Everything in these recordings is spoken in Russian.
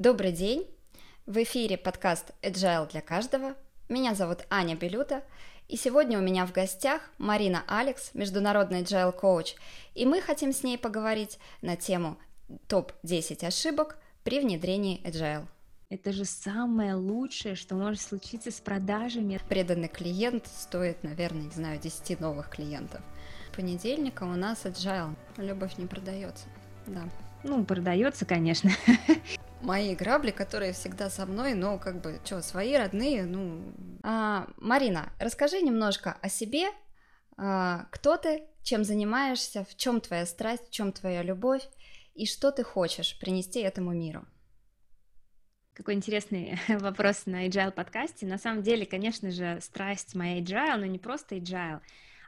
Добрый день! В эфире подкаст Agile для каждого. Меня зовут Аня Белюта, и сегодня у меня в гостях Марина Алекс, международный Agile коуч, и мы хотим с ней поговорить на тему топ-10 ошибок при внедрении Agile. Это же самое лучшее, что может случиться с продажами. Преданный клиент стоит, наверное, не знаю, 10 новых клиентов. Понедельника у нас Agile. Любовь не продается. Да. Ну, продается, конечно. мои грабли, которые всегда со мной, но как бы, что, свои родные, ну... А, Марина, расскажи немножко о себе, а, кто ты, чем занимаешься, в чем твоя страсть, в чем твоя любовь, и что ты хочешь принести этому миру. Какой интересный вопрос на agile подкасте. На самом деле, конечно же, страсть моя agile, но не просто agile,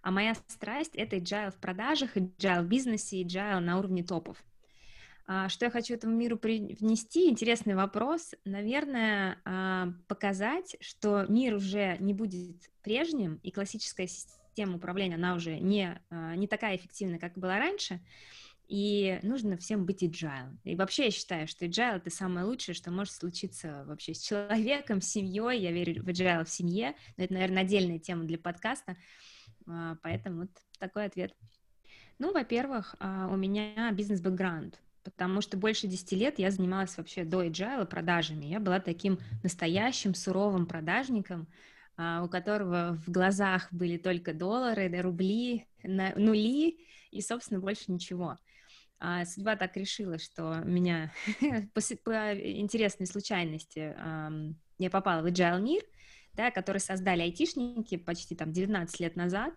а моя страсть — это agile в продажах, agile в бизнесе, agile на уровне топов. А, что я хочу этому миру внести? Интересный вопрос. Наверное, а, показать, что мир уже не будет прежним, и классическая система управления, она уже не, а, не такая эффективная, как была раньше, и нужно всем быть agile. И вообще я считаю, что agile — это самое лучшее, что может случиться вообще с человеком, с семьей. Я верю в agile в семье, но это, наверное, отдельная тема для подкаста, поэтому вот такой ответ. Ну, во-первых, у меня бизнес-бэкграунд потому что больше 10 лет я занималась вообще до agile продажами. Я была таким настоящим суровым продажником, а, у которого в глазах были только доллары, рубли, нули и, собственно, больше ничего. А судьба так решила, что меня по, по интересной случайности я попала в agile мир, да, который создали айтишники почти там 19 лет назад,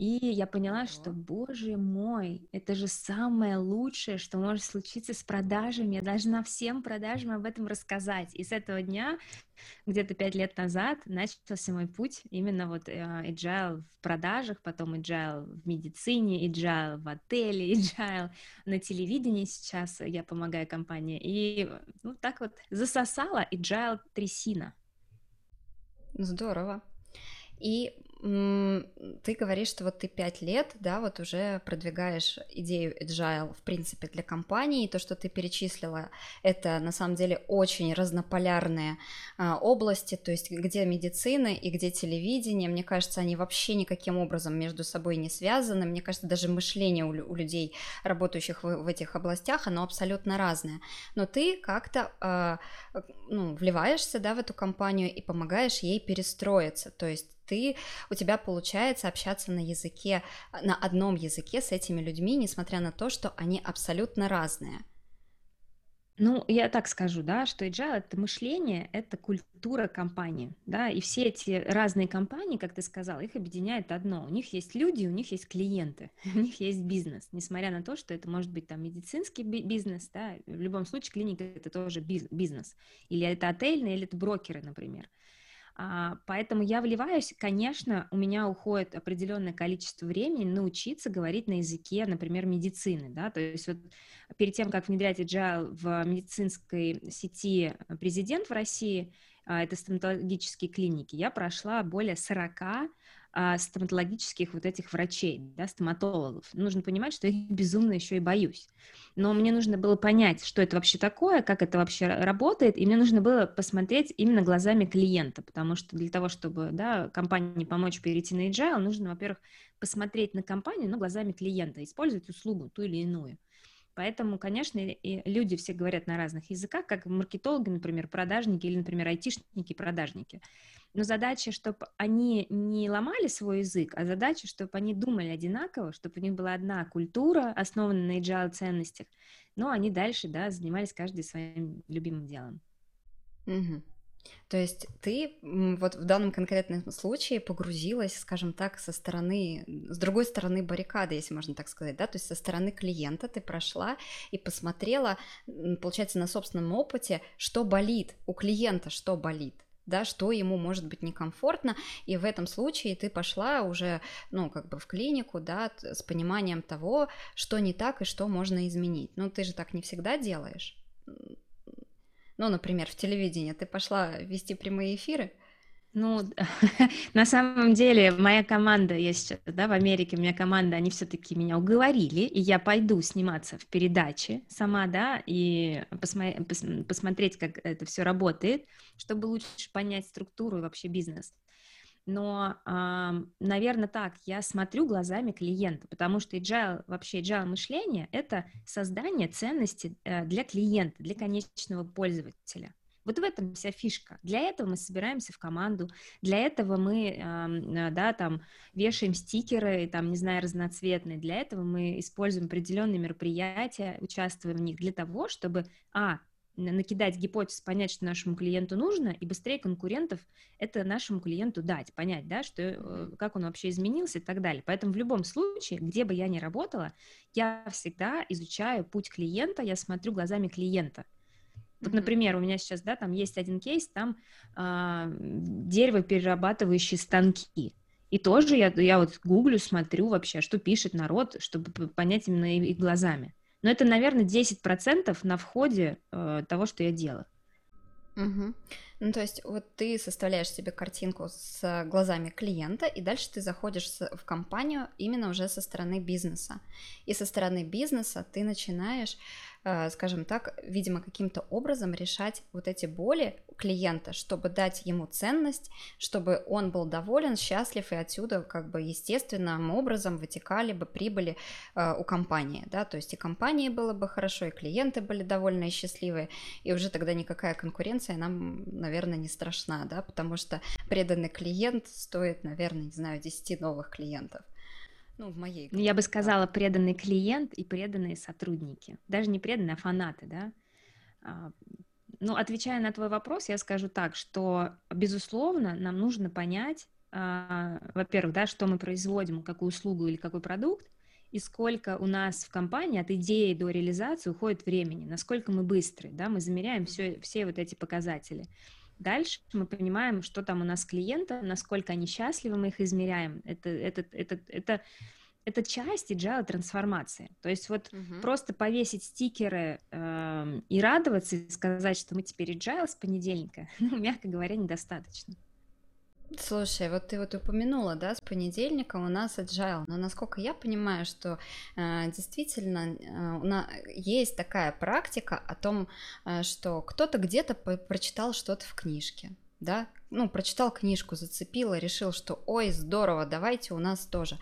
и я поняла, что, боже мой, это же самое лучшее, что может случиться с продажами. Я должна всем продажам об этом рассказать. И с этого дня, где-то пять лет назад, начался мой путь именно вот э, agile в продажах, потом agile в медицине, agile в отеле, agile на телевидении сейчас я помогаю компании. И ну, так вот засосала agile трясина. Здорово. И ты говоришь, что вот ты пять лет, да, вот уже продвигаешь идею agile, в принципе, для компании, и то, что ты перечислила, это на самом деле очень разнополярные а, области, то есть где медицина и где телевидение, мне кажется, они вообще никаким образом между собой не связаны, мне кажется, даже мышление у, у людей, работающих в, в этих областях, оно абсолютно разное, но ты как-то, а, ну, вливаешься, да, в эту компанию и помогаешь ей перестроиться, то есть ты, у тебя получается общаться на языке, на одном языке с этими людьми, несмотря на то, что они абсолютно разные. Ну, я так скажу, да, что agile — это мышление, это культура компании, да, и все эти разные компании, как ты сказал, их объединяет одно. У них есть люди, у них есть клиенты, у них есть бизнес, несмотря на то, что это может быть там медицинский бизнес, да, в любом случае клиника — это тоже бизнес, или это отельный, или это брокеры, например. А, поэтому я вливаюсь, конечно, у меня уходит определенное количество времени научиться говорить на языке, например, медицины, да, то есть вот перед тем, как внедрять agile в медицинской сети президент в России, это стоматологические клиники, я прошла более 40 а, стоматологических вот этих врачей, да, стоматологов. Нужно понимать, что я их безумно еще и боюсь. Но мне нужно было понять, что это вообще такое, как это вообще работает, и мне нужно было посмотреть именно глазами клиента, потому что для того, чтобы да, компании помочь перейти на agile, нужно, во-первых, посмотреть на компанию, но глазами клиента, использовать услугу ту или иную. Поэтому, конечно, и люди все говорят на разных языках, как маркетологи, например, продажники или, например, айтишники-продажники. Но задача, чтобы они не ломали свой язык, а задача, чтобы они думали одинаково, чтобы у них была одна культура, основанная на agile ценностях, но они дальше, да, занимались каждый своим любимым делом. Угу. То есть ты вот в данном конкретном случае погрузилась, скажем так, со стороны, с другой стороны баррикады, если можно так сказать, да, то есть со стороны клиента ты прошла и посмотрела, получается, на собственном опыте, что болит, у клиента что болит, да, что ему может быть некомфортно, и в этом случае ты пошла уже, ну, как бы в клинику, да, с пониманием того, что не так и что можно изменить. Ну, ты же так не всегда делаешь. Ну, например, в телевидении ты пошла вести прямые эфиры, Ну, на самом деле, моя команда, я сейчас, да, в Америке, у меня команда, они все-таки меня уговорили, и я пойду сниматься в передаче сама, да, и посмо- пос- посмотреть, как это все работает, чтобы лучше понять структуру и вообще бизнес. Но, наверное, так, я смотрю глазами клиента, потому что agile, вообще agile мышление — это создание ценности э, для клиента, для конечного пользователя. Вот в этом вся фишка. Для этого мы собираемся в команду, для этого мы, э, да, там, вешаем стикеры, там, не знаю, разноцветные, для этого мы используем определенные мероприятия, участвуем в них для того, чтобы, а, накидать гипотез, понять, что нашему клиенту нужно, и быстрее конкурентов это нашему клиенту дать, понять, да, что, э, как он вообще изменился и так далее. Поэтому в любом случае, где бы я ни работала, я всегда изучаю путь клиента, я смотрю глазами клиента. Вот, например, у меня сейчас, да, там есть один кейс, там э, дерево-перерабатывающие станки. И тоже я, я вот гуглю, смотрю вообще, что пишет народ, чтобы понять именно их глазами. Но это, наверное, 10% на входе э, того, что я делаю. Угу. Ну, то есть вот ты составляешь себе картинку с глазами клиента, и дальше ты заходишь в компанию именно уже со стороны бизнеса. И со стороны бизнеса ты начинаешь скажем так, видимо, каким-то образом решать вот эти боли клиента, чтобы дать ему ценность, чтобы он был доволен, счастлив, и отсюда как бы естественным образом вытекали бы прибыли э, у компании, да, то есть и компании было бы хорошо, и клиенты были довольны и счастливы, и уже тогда никакая конкуренция нам, наверное, не страшна, да, потому что преданный клиент стоит, наверное, не знаю, 10 новых клиентов. Ну, в моей группе. Я бы сказала, преданный клиент и преданные сотрудники. Даже не преданные, а фанаты, да. А, ну, отвечая на твой вопрос, я скажу так, что, безусловно, нам нужно понять, а, во-первых, да, что мы производим, какую услугу или какой продукт, и сколько у нас в компании от идеи до реализации уходит времени, насколько мы быстры, да, мы замеряем все, все вот эти показатели. Дальше мы понимаем, что там у нас клиента, насколько они счастливы, мы их измеряем. Это, это, это, это, это часть agile трансформации. То есть вот угу. просто повесить стикеры э, и радоваться, и сказать, что мы теперь agile с понедельника, ну, мягко говоря, недостаточно. Слушай, вот ты вот упомянула, да, с понедельника у нас agile, но насколько я понимаю, что э, действительно э, у нас есть такая практика о том, э, что кто-то где-то прочитал что-то в книжке, да, ну, прочитал книжку, зацепило, решил, что ой, здорово, давайте у нас тоже.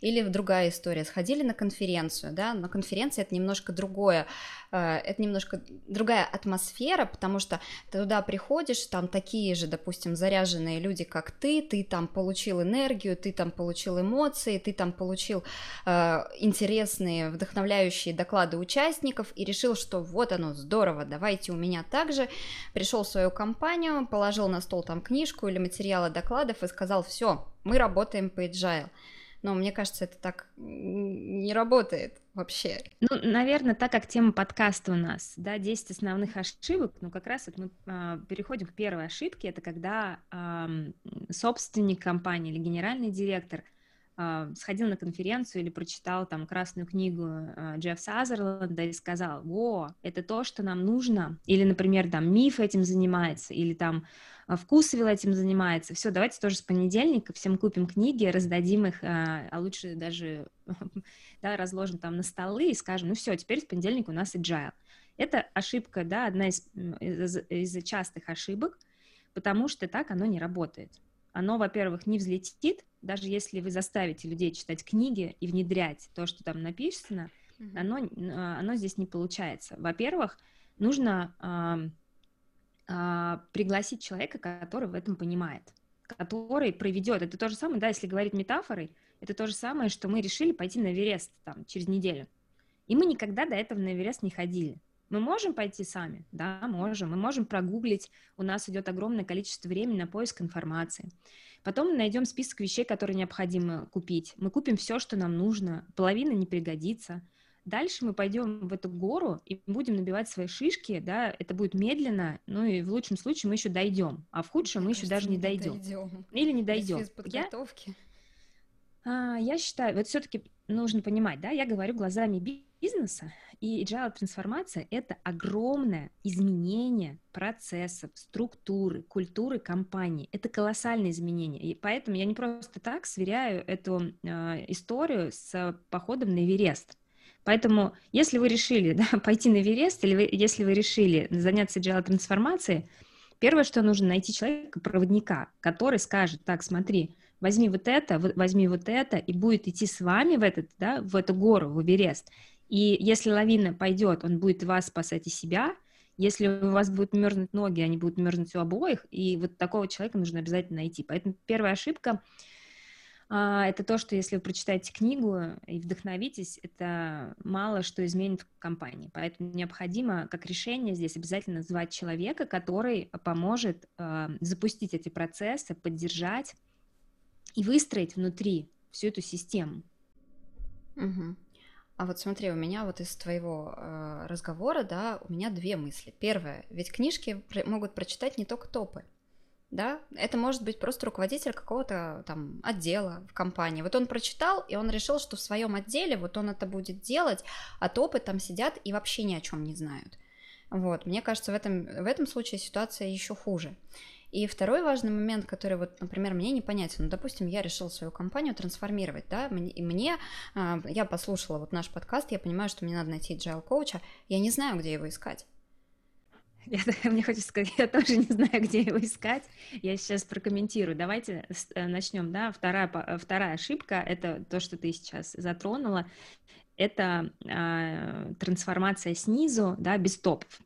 Или другая история, сходили на конференцию, да, на конференции это немножко другое, э, это немножко другая атмосфера, потому что ты туда приходишь, там такие же, допустим, заряженные люди, как ты, ты там получил энергию, ты там получил эмоции, ты там получил э, интересные, вдохновляющие доклады участников и решил, что вот оно, здорово, давайте у меня также, пришел в свою компанию, положил на стол там книжку или материалы докладов и сказал, все, мы работаем по agile. Но мне кажется, это так не работает вообще. Ну, наверное, так как тема подкаста у нас, да, 10 основных ошибок, ну, как раз вот мы э, переходим к первой ошибке, это когда э, собственник компании или генеральный директор – а, сходил на конференцию или прочитал там красную книгу э, Джефф Сазерленда и сказал, о, это то, что нам нужно, или, например, там миф этим занимается, или там вкусвилл этим занимается, все, давайте тоже с понедельника всем купим книги, раздадим их, а, а лучше даже да, разложим там на столы и скажем, ну все, теперь с понедельника у нас agile. Это ошибка, да, одна из, из, из частых ошибок, потому что так оно не работает. Оно, во-первых, не взлетит, даже если вы заставите людей читать книги и внедрять то, что там написано, mm-hmm. оно, а, оно здесь не получается. Во-первых, нужно пригласить человека, который в этом понимает, который проведет. Это то же самое, да, если говорить метафорой, это то же самое, что мы решили пойти на Эверест там через неделю. И мы никогда до этого на Эверест не ходили. Мы можем пойти сами, да, можем. Мы можем прогуглить. У нас идет огромное количество времени на поиск информации. Потом мы найдем список вещей, которые необходимо купить. Мы купим все, что нам нужно. Половина не пригодится. Дальше мы пойдем в эту гору и будем набивать свои шишки, да, это будет медленно, ну и в лучшем случае мы еще дойдем, а в худшем Мне мы кажется, еще даже не дойдем. дойдем. Или не дойдем. Я, а, я считаю, вот все-таки нужно понимать, да, я говорю глазами бизнеса, и agile трансформация — это огромное изменение процессов, структуры, культуры компании. Это колоссальное изменение. И поэтому я не просто так сверяю эту э, историю с походом на Эверест. Поэтому, если вы решили да, пойти на Эверест, или вы, если вы решили заняться agile трансформацией, первое, что нужно найти человека-проводника, который скажет, так, смотри, возьми вот это, возьми вот это, и будет идти с вами в, этот, да, в эту гору, в Эверест. И если лавина пойдет, он будет вас спасать и себя. Если у вас будут мерзнуть ноги, они будут мерзнуть у обоих. И вот такого человека нужно обязательно найти. Поэтому первая ошибка это то, что если вы прочитаете книгу и вдохновитесь, это мало что изменит в компании. Поэтому необходимо, как решение здесь, обязательно звать человека, который поможет а, запустить эти процессы, поддержать и выстроить внутри всю эту систему. Угу. А вот смотри, у меня вот из твоего э, разговора, да, у меня две мысли. Первое, ведь книжки могут прочитать не только топы, да, это может быть просто руководитель какого-то там отдела в компании. Вот он прочитал, и он решил, что в своем отделе вот он это будет делать, а топы там сидят и вообще ни о чем не знают. Вот, мне кажется, в этом, в этом случае ситуация еще хуже. И второй важный момент, который вот, например, мне непонятен, ну, допустим, я решила свою компанию трансформировать, да, и мне, а, я послушала вот наш подкаст, я понимаю, что мне надо найти agile коуча, я не знаю, где его искать. Я, мне хочется сказать, я тоже не знаю, где его искать. Я сейчас прокомментирую. Давайте э, начнем. Да? Вторая, вторая ошибка — это то, что ты сейчас затронула. Это э, трансформация снизу, да, без топов.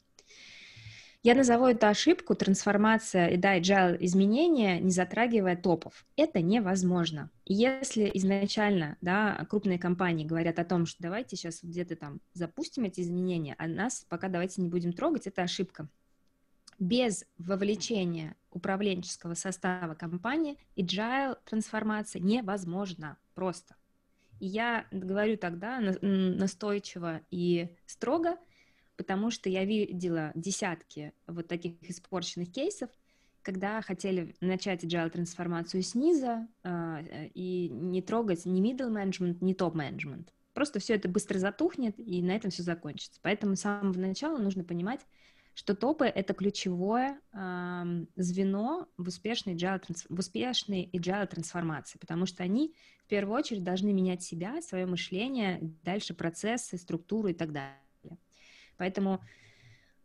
Я назову эту ошибку трансформация и да, agile изменения, не затрагивая топов. Это невозможно. Если изначально да, крупные компании говорят о том, что давайте сейчас где-то там запустим эти изменения, а нас пока давайте не будем трогать, это ошибка. Без вовлечения управленческого состава компании agile трансформация невозможна просто. И я говорю тогда настойчиво и строго – потому что я видела десятки вот таких испорченных кейсов, когда хотели начать agile трансформацию снизу э, и не трогать ни middle management, ни топ management. Просто все это быстро затухнет, и на этом все закончится. Поэтому с самого начала нужно понимать, что топы — это ключевое э, звено в успешной, agile, в успешной agile трансформации, потому что они в первую очередь должны менять себя, свое мышление, дальше процессы, структуру и так далее. Поэтому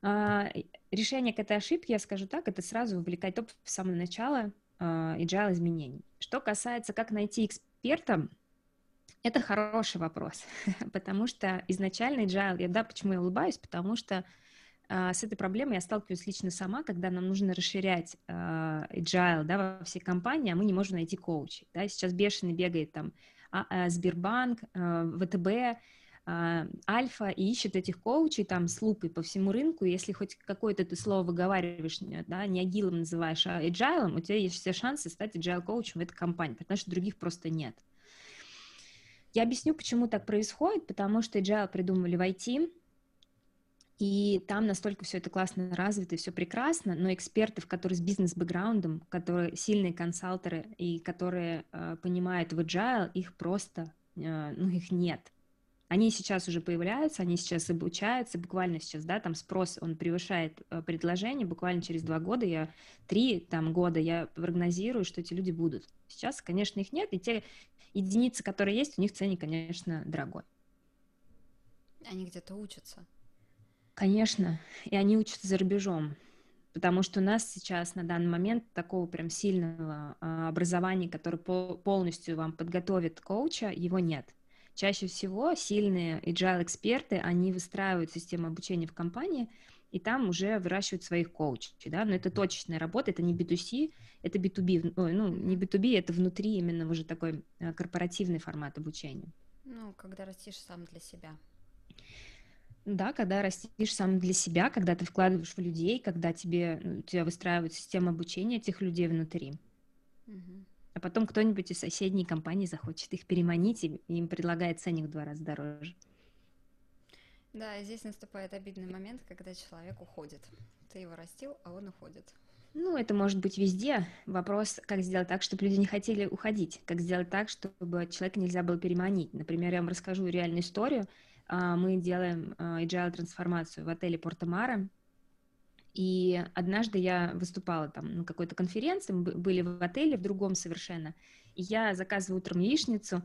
э, решение к этой ошибке, я скажу так, это сразу вовлекать топ с самого начала э, agile изменений. Что касается, как найти эксперта, это хороший вопрос, потому что изначально agile, я, да, почему я улыбаюсь, потому что э, с этой проблемой я сталкиваюсь лично сама, когда нам нужно расширять э, agile да, во всей компании, а мы не можем найти коучей. Да? Сейчас бешеный бегает там а, а, Сбербанк, э, ВТБ, а, альфа и ищет этих коучей там с лупой по всему рынку, если хоть какое-то ты слово выговариваешь, да, не агилом называешь, а agile, у тебя есть все шансы стать agile коучем в этой компании, потому что других просто нет. Я объясню, почему так происходит, потому что agile придумали в IT, и там настолько все это классно развито, все прекрасно, но эксперты, которые с бизнес-бэкграундом, которые сильные консалтеры и которые э, понимают в agile, их просто, э, ну, их нет. Они сейчас уже появляются, они сейчас обучаются, буквально сейчас, да, там спрос, он превышает э, предложение, буквально через два года, я, три там года я прогнозирую, что эти люди будут. Сейчас, конечно, их нет, и те единицы, которые есть, у них ценник, конечно, дорогой. Они где-то учатся. Конечно, и они учатся за рубежом, потому что у нас сейчас на данный момент такого прям сильного а, образования, которое полностью вам подготовит коуча, его нет. Чаще всего сильные agile-эксперты, они выстраивают систему обучения в компании, и там уже выращивают своих коучей, да, но это точечная работа, это не B2C, это B2B, ну, не B2B, это внутри именно уже такой э, корпоративный формат обучения. Ну, когда растишь сам для себя. Да, когда растишь сам для себя, когда ты вкладываешь в людей, когда тебе, ну, у тебя выстраивают систему обучения этих людей внутри. Угу а потом кто-нибудь из соседней компании захочет их переманить, и им предлагает ценник в два раза дороже. Да, здесь наступает обидный момент, когда человек уходит. Ты его растил, а он уходит. Ну, это может быть везде. Вопрос, как сделать так, чтобы люди не хотели уходить, как сделать так, чтобы человека нельзя было переманить. Например, я вам расскажу реальную историю. а, мы делаем а, agile трансформацию в отеле Порто-Мара. И однажды я выступала там на какой-то конференции, мы были в отеле, в другом совершенно, и я заказываю утром яичницу,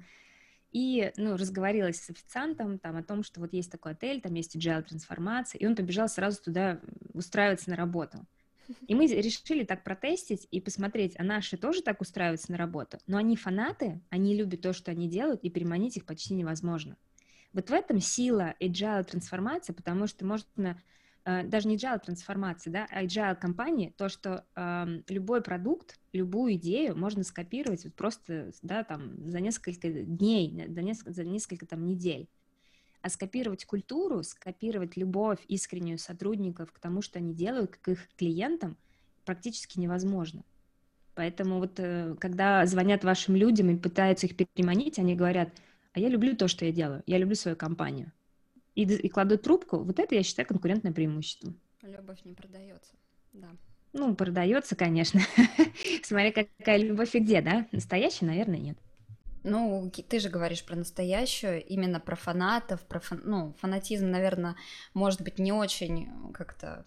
и, ну, разговорилась с официантом там о том, что вот есть такой отель, там есть agile трансформация, и он побежал сразу туда устраиваться на работу. И мы решили так протестить и посмотреть, а наши тоже так устраиваются на работу, но они фанаты, они любят то, что они делают, и переманить их почти невозможно. Вот в этом сила agile трансформации, потому что можно даже не agile трансформации, да, а agile компании, то, что э, любой продукт, любую идею можно скопировать вот просто, да, там, за несколько дней, за несколько, за несколько там недель. А скопировать культуру, скопировать любовь искреннюю сотрудников к тому, что они делают, к их клиентам, практически невозможно. Поэтому вот э, когда звонят вашим людям и пытаются их переманить, они говорят – а я люблю то, что я делаю, я люблю свою компанию. И, и кладу трубку, вот это я считаю конкурентное преимущество. Любовь не продается, да. Ну, продается, конечно. Смотри, какая любовь и где, да? Настоящая, наверное, нет. Ну, ты же говоришь про настоящую, именно про фанатов, про фан... ну, фанатизм, наверное, может быть не очень как-то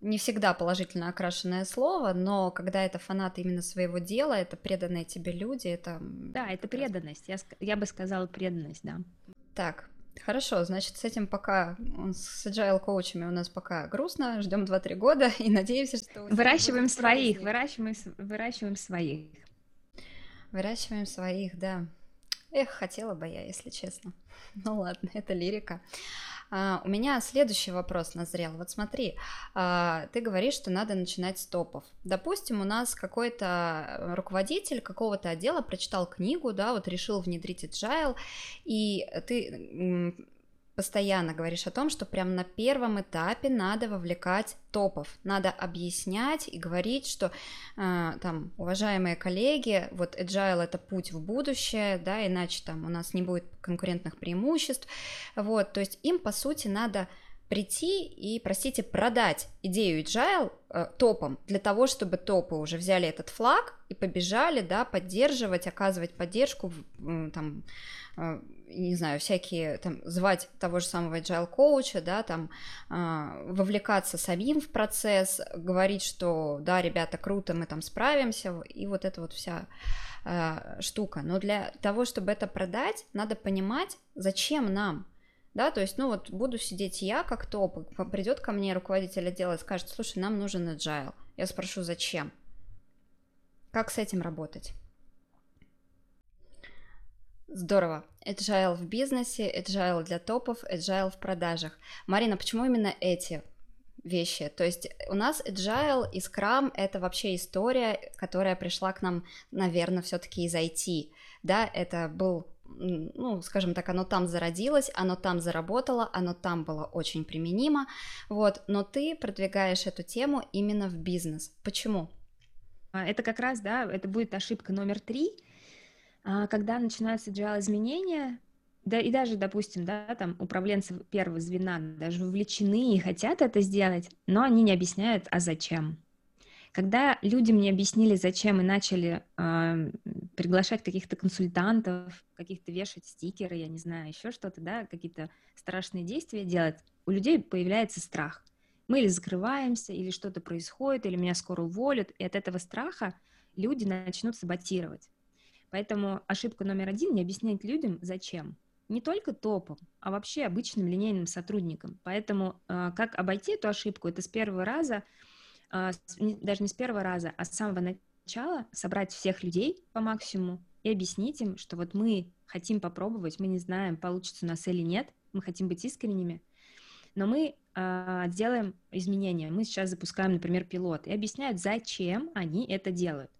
не всегда положительно окрашенное слово, но когда это фанаты именно своего дела, это преданные тебе люди, это... Да, это преданность, я, я бы сказала преданность, да. Так, Хорошо, значит, с этим пока, с agile коучами у нас пока грустно, ждем 2-3 года и надеемся, что... Выращиваем своих, выращиваем, выращиваем своих. Выращиваем своих, да. Эх, хотела бы я, если честно. Ну ладно, это лирика. А, у меня следующий вопрос назрел. Вот смотри, а, ты говоришь, что надо начинать с топов. Допустим, у нас какой-то руководитель какого-то отдела прочитал книгу, да, вот решил внедрить agile, и ты постоянно говоришь о том, что прям на первом этапе надо вовлекать топов, надо объяснять и говорить, что э, там, уважаемые коллеги, вот agile это путь в будущее, да, иначе там у нас не будет конкурентных преимуществ, вот, то есть им по сути надо прийти и, простите, продать идею agile э, топом для того, чтобы топы уже взяли этот флаг и побежали, да, поддерживать, оказывать поддержку, там, э, не знаю, всякие, там, звать того же самого agile коуча, да, там, э, вовлекаться самим в процесс, говорить, что, да, ребята, круто, мы там справимся, и вот эта вот вся э, штука. Но для того, чтобы это продать, надо понимать, зачем нам, да, то есть, ну вот буду сидеть я как топ, придет ко мне руководитель отдела и скажет, слушай, нам нужен agile. Я спрошу, зачем? Как с этим работать? Здорово. Agile в бизнесе, agile для топов, agile в продажах. Марина, почему именно эти вещи? То есть у нас agile и Scrum — это вообще история, которая пришла к нам, наверное, все таки из IT. Да, это был ну, скажем так, оно там зародилось, оно там заработало, оно там было очень применимо, вот, но ты продвигаешь эту тему именно в бизнес. Почему? А, это как раз, да, это будет ошибка номер три, а, когда начинаются agile изменения, да, и даже, допустим, да, там управленцы первого звена даже вовлечены и хотят это сделать, но они не объясняют, а зачем. Когда люди мне объяснили, зачем и начали э, приглашать каких-то консультантов, каких-то вешать стикеры, я не знаю, еще что-то, да, какие-то страшные действия делать, у людей появляется страх. Мы или закрываемся, или что-то происходит, или меня скоро уволят, и от этого страха люди начнут саботировать. Поэтому ошибка номер один — не объяснять людям, зачем. Не только топом, а вообще обычным линейным сотрудникам. Поэтому э, как обойти эту ошибку, это с первого раза, даже не с первого раза, а с самого начала собрать всех людей по максимуму и объяснить им, что вот мы хотим попробовать, мы не знаем, получится у нас или нет, мы хотим быть искренними, но мы э, делаем изменения. Мы сейчас запускаем, например, пилот, и объясняют, зачем они это делают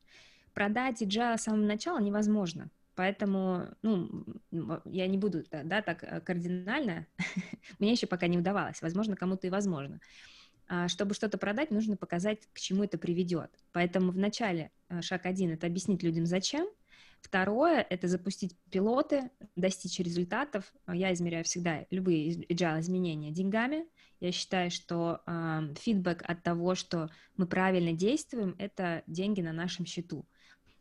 продать agile с самого начала невозможно. Поэтому, ну, я не буду, да, так э, кардинально, мне еще пока не удавалось, возможно, кому-то и возможно. А чтобы что-то продать, нужно показать, к чему это приведет. Поэтому вначале э, шаг один — это объяснить людям, зачем. Второе — это запустить пилоты, достичь результатов. Я измеряю всегда любые agile изменения деньгами. Я считаю, что э, фидбэк от того, что мы правильно действуем, это деньги на нашем счету.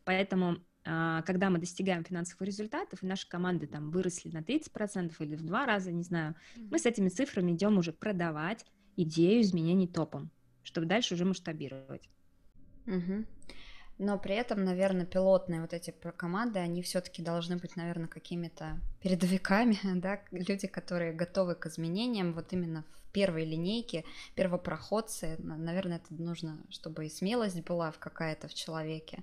Поэтому а, когда мы достигаем финансовых результатов, и наши команды там выросли на 30% или в два раза, не знаю, мы с этими цифрами идем уже продавать идею изменений топом, чтобы дальше уже масштабировать. Угу. Но при этом, наверное, пилотные вот эти команды, они все-таки должны быть, наверное, какими-то передовиками, да, люди, которые готовы к изменениям, вот именно в первой линейке, первопроходцы, наверное, это нужно, чтобы и смелость была в какая-то в человеке,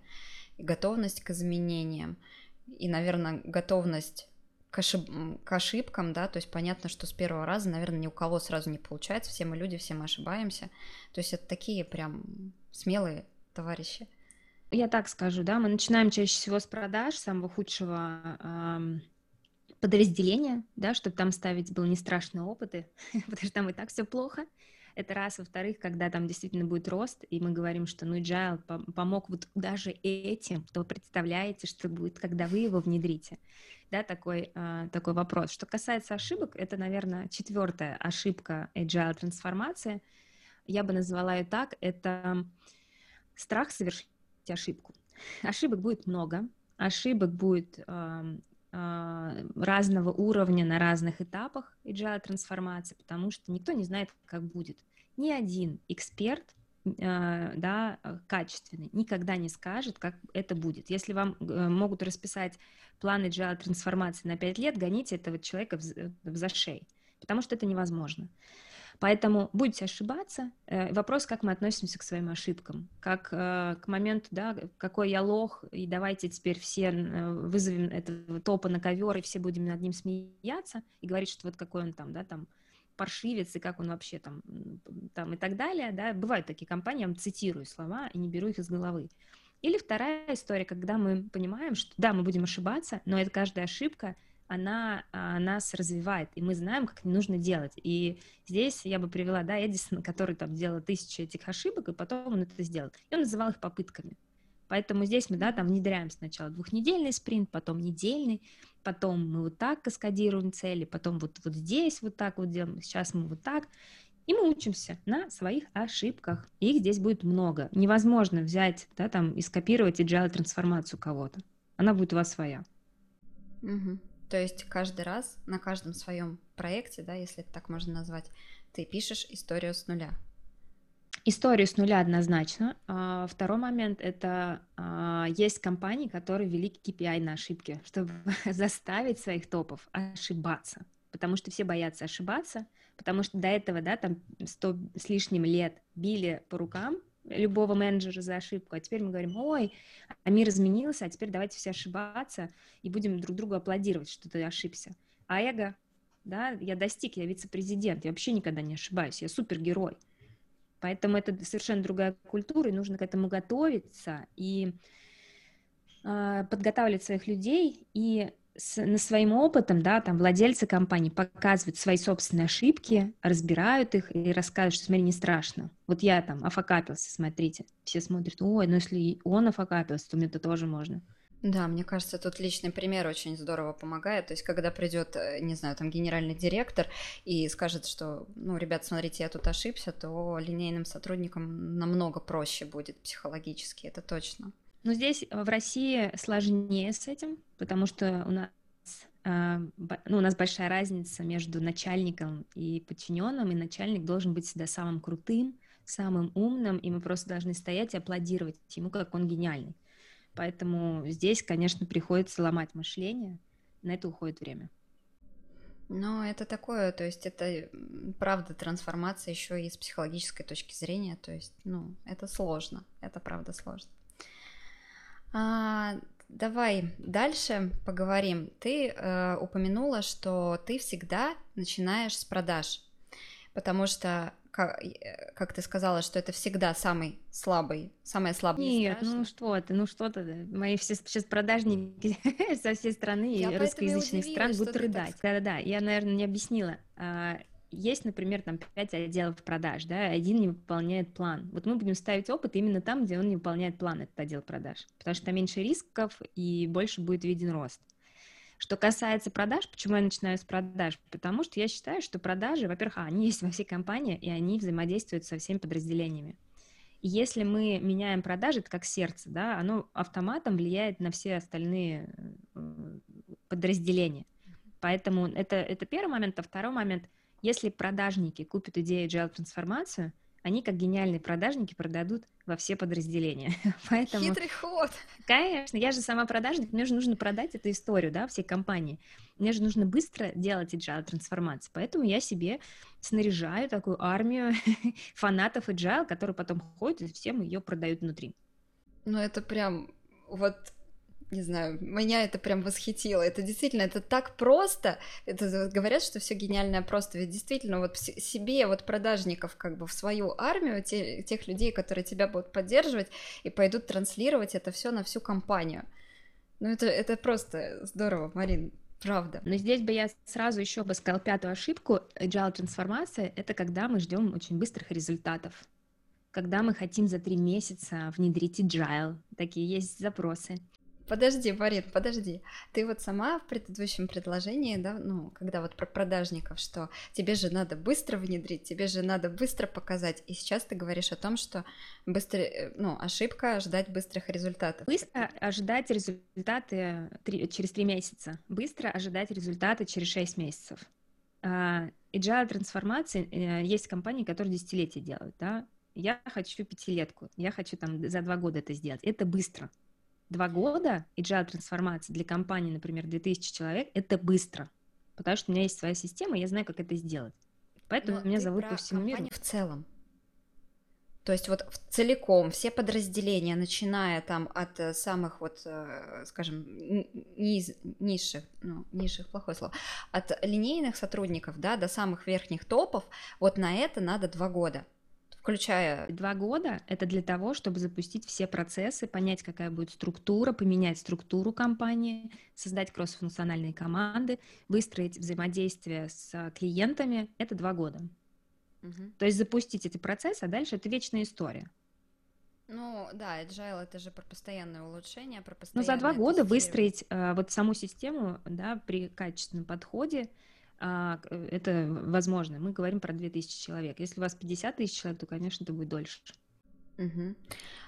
и готовность к изменениям, и, наверное, готовность к, ошиб... к ошибкам, да, то есть понятно, что с первого раза, наверное, ни у кого сразу не получается, все мы люди, все мы ошибаемся, то есть это такие прям смелые товарищи. Я так скажу, да, мы начинаем чаще всего с продаж самого худшего эм, подразделения, да, чтобы там ставить было не страшные опыты, потому что там и так все плохо, это раз. Во-вторых, когда там действительно будет рост, и мы говорим, что ну Agile помог вот даже этим, то представляете, что будет, когда вы его внедрите. Да, такой, э, такой вопрос. Что касается ошибок, это, наверное, четвертая ошибка Agile трансформации. Я бы назвала ее так. Это страх совершить ошибку. Ошибок будет много. Ошибок будет э, разного уровня на разных этапах agile трансформации, потому что никто не знает, как будет ни один эксперт э, да, качественный никогда не скажет, как это будет. Если вам э, могут расписать план agile трансформации на 5 лет, гоните этого человека в, зашей, потому что это невозможно. Поэтому будете ошибаться. Э, вопрос, как мы относимся к своим ошибкам, как к моменту, да, какой я лох, и давайте теперь все вызовем этого топа на ковер, и все будем над ним смеяться и говорить, что вот какой он там, да, там паршивец и как он вообще там, там и так далее, да, бывают такие компании, я вам цитирую слова и не беру их из головы. Или вторая история, когда мы понимаем, что да, мы будем ошибаться, но это каждая ошибка, она, она нас развивает, и мы знаем, как нужно делать. И здесь я бы привела, да, Эдисона, который там делал тысячи этих ошибок, и потом он это сделал. И он называл их попытками. Поэтому здесь мы, да, там внедряем сначала двухнедельный спринт, потом недельный, потом мы вот так каскадируем цели, потом вот, вот здесь вот так вот делаем, сейчас мы вот так. И мы учимся на своих ошибках. Их здесь будет много. Невозможно взять, да, там, и скопировать agile трансформацию кого-то. Она будет у вас своя. Угу. То есть каждый раз на каждом своем проекте, да, если это так можно назвать, ты пишешь историю с нуля. Историю с нуля однозначно. А, второй момент – это а, есть компании, которые ввели KPI на ошибки, чтобы заставить своих топов ошибаться. Потому что все боятся ошибаться, потому что до этого, да, там сто с лишним лет били по рукам любого менеджера за ошибку, а теперь мы говорим, ой, а мир изменился, а теперь давайте все ошибаться и будем друг другу аплодировать, что ты ошибся. А эго, да, я достиг, я вице-президент, я вообще никогда не ошибаюсь, я супергерой. Поэтому это совершенно другая культура, и нужно к этому готовиться и э, подготавливать своих людей и с, на своим опытом, да, там владельцы компании показывают свои собственные ошибки, разбирают их и рассказывают, что смотри, не страшно. Вот я там офакапился, смотрите. Все смотрят, ой, ну если он офакапился, то мне это тоже можно. Да, мне кажется, тут личный пример очень здорово помогает. То есть, когда придет, э, не знаю, там генеральный директор и скажет, что, ну, ребят, смотрите, я тут ошибся, то линейным сотрудникам намного проще будет психологически, это точно. Ну, здесь в России сложнее с этим, потому что у нас а, ну, у нас большая разница между начальником и подчиненным, и начальник должен быть всегда самым крутым, самым умным, и мы просто должны стоять и аплодировать ему, как он гениальный. Поэтому здесь, конечно, приходится ломать мышление, на это уходит время. Но это такое, то есть это правда трансформация еще и с психологической точки зрения, то есть, ну, это сложно, это правда сложно. А, давай дальше поговорим. Ты э, упомянула, что ты всегда начинаешь с продаж, потому что как, э, как ты сказала, что это всегда самый слабый, самая слабая Нет, ну что ты, ну что ты, мои все сейчас продажники со всей страны и русскоязычных стран будут рыдать. Да-да-да, я, наверное, не объяснила. А, есть, например, там пять отделов продаж, да, один не выполняет план. Вот мы будем ставить опыт именно там, где он не выполняет план, этот отдел продаж, потому что там меньше рисков и больше будет виден рост. Что касается продаж, почему я начинаю с продаж? Потому что я считаю, что продажи, во-первых, а, они есть во всей компании, и они взаимодействуют со всеми подразделениями. если мы меняем продажи, это как сердце, да, оно автоматом влияет на все остальные э, подразделения. Поэтому это, это первый момент. А второй момент, если продажники купят идею agile трансформацию, они как гениальные продажники продадут во все подразделения. Поэтому, Хитрый ход. Конечно, я же сама продажник, мне же нужно продать эту историю, да, всей компании. Мне же нужно быстро делать agile трансформацию, поэтому я себе снаряжаю такую армию фанатов agile, которые потом ходят и всем ее продают внутри. Ну, это прям вот не знаю, меня это прям восхитило. Это действительно, это так просто. Это говорят, что все гениальное просто. Ведь действительно, вот себе, вот продажников, как бы в свою армию, те, тех людей, которые тебя будут поддерживать и пойдут транслировать это все на всю компанию. Ну, это, это просто здорово, Марин. Правда. Но здесь бы я сразу еще бы сказала пятую ошибку. Agile трансформация — это когда мы ждем очень быстрых результатов. Когда мы хотим за три месяца внедрить agile. Такие есть запросы. Подожди, Марин, подожди. Ты вот сама в предыдущем предложении, да, ну, когда вот про продажников, что тебе же надо быстро внедрить, тебе же надо быстро показать. И сейчас ты говоришь о том, что быстро, э, ну, ошибка ждать быстрых результатов. Быстро ожидать результаты через три месяца. Быстро ожидать результаты через шесть месяцев. Uh, agile трансформации, uh, есть компании, которые десятилетия делают, да. Я хочу пятилетку, я хочу там за два года это сделать. Это быстро два года agile трансформации для компании, например, 2000 человек, это быстро, потому что у меня есть своя система, и я знаю, как это сделать. Поэтому Но меня зовут по всему миру. в целом. То есть вот целиком все подразделения, начиная там от э, самых вот, э, скажем, низ, низших, ну, низших, плохое слово, от линейных сотрудников, да, до самых верхних топов, вот на это надо два года включая... Два года — это для того, чтобы запустить все процессы, понять, какая будет структура, поменять структуру компании, создать кроссфункциональные команды, выстроить взаимодействие с клиентами — это два года. Угу. То есть запустить эти процессы, а дальше это вечная история. Ну да, agile это же про постоянное улучшение, про постоянное. Ну за два года выстроить э, вот саму систему, да, при качественном подходе, это возможно. Мы говорим про 2000 человек. Если у вас 50 тысяч человек, то, конечно, это будет дольше. Угу.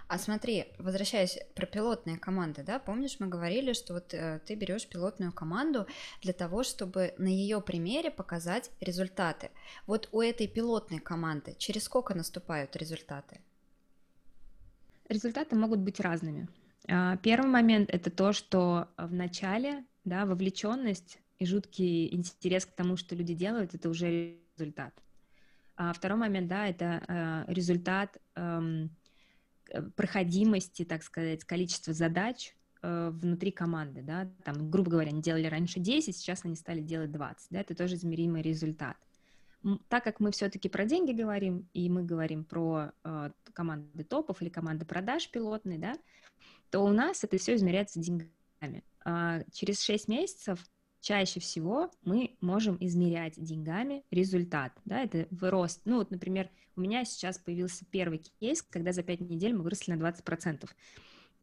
А смотри, возвращаясь про пилотные команды, да, помнишь, мы говорили, что вот э, ты берешь пилотную команду для того, чтобы на ее примере показать результаты. Вот у этой пилотной команды через сколько наступают результаты? Результаты могут быть разными. А, первый момент это то, что в начале, да, вовлеченность и жуткий интерес к тому, что люди делают, это уже результат. А второй момент, да, это э, результат э, проходимости, так сказать, количества задач э, внутри команды, да, там, грубо говоря, они делали раньше 10, сейчас они стали делать 20, да, это тоже измеримый результат. Так как мы все-таки про деньги говорим, и мы говорим про э, команды топов или команды продаж пилотные, да, то у нас это все измеряется деньгами. А через 6 месяцев чаще всего мы можем измерять деньгами результат, да, это вырост. Ну, вот, например, у меня сейчас появился первый кейс, когда за 5 недель мы выросли на 20%.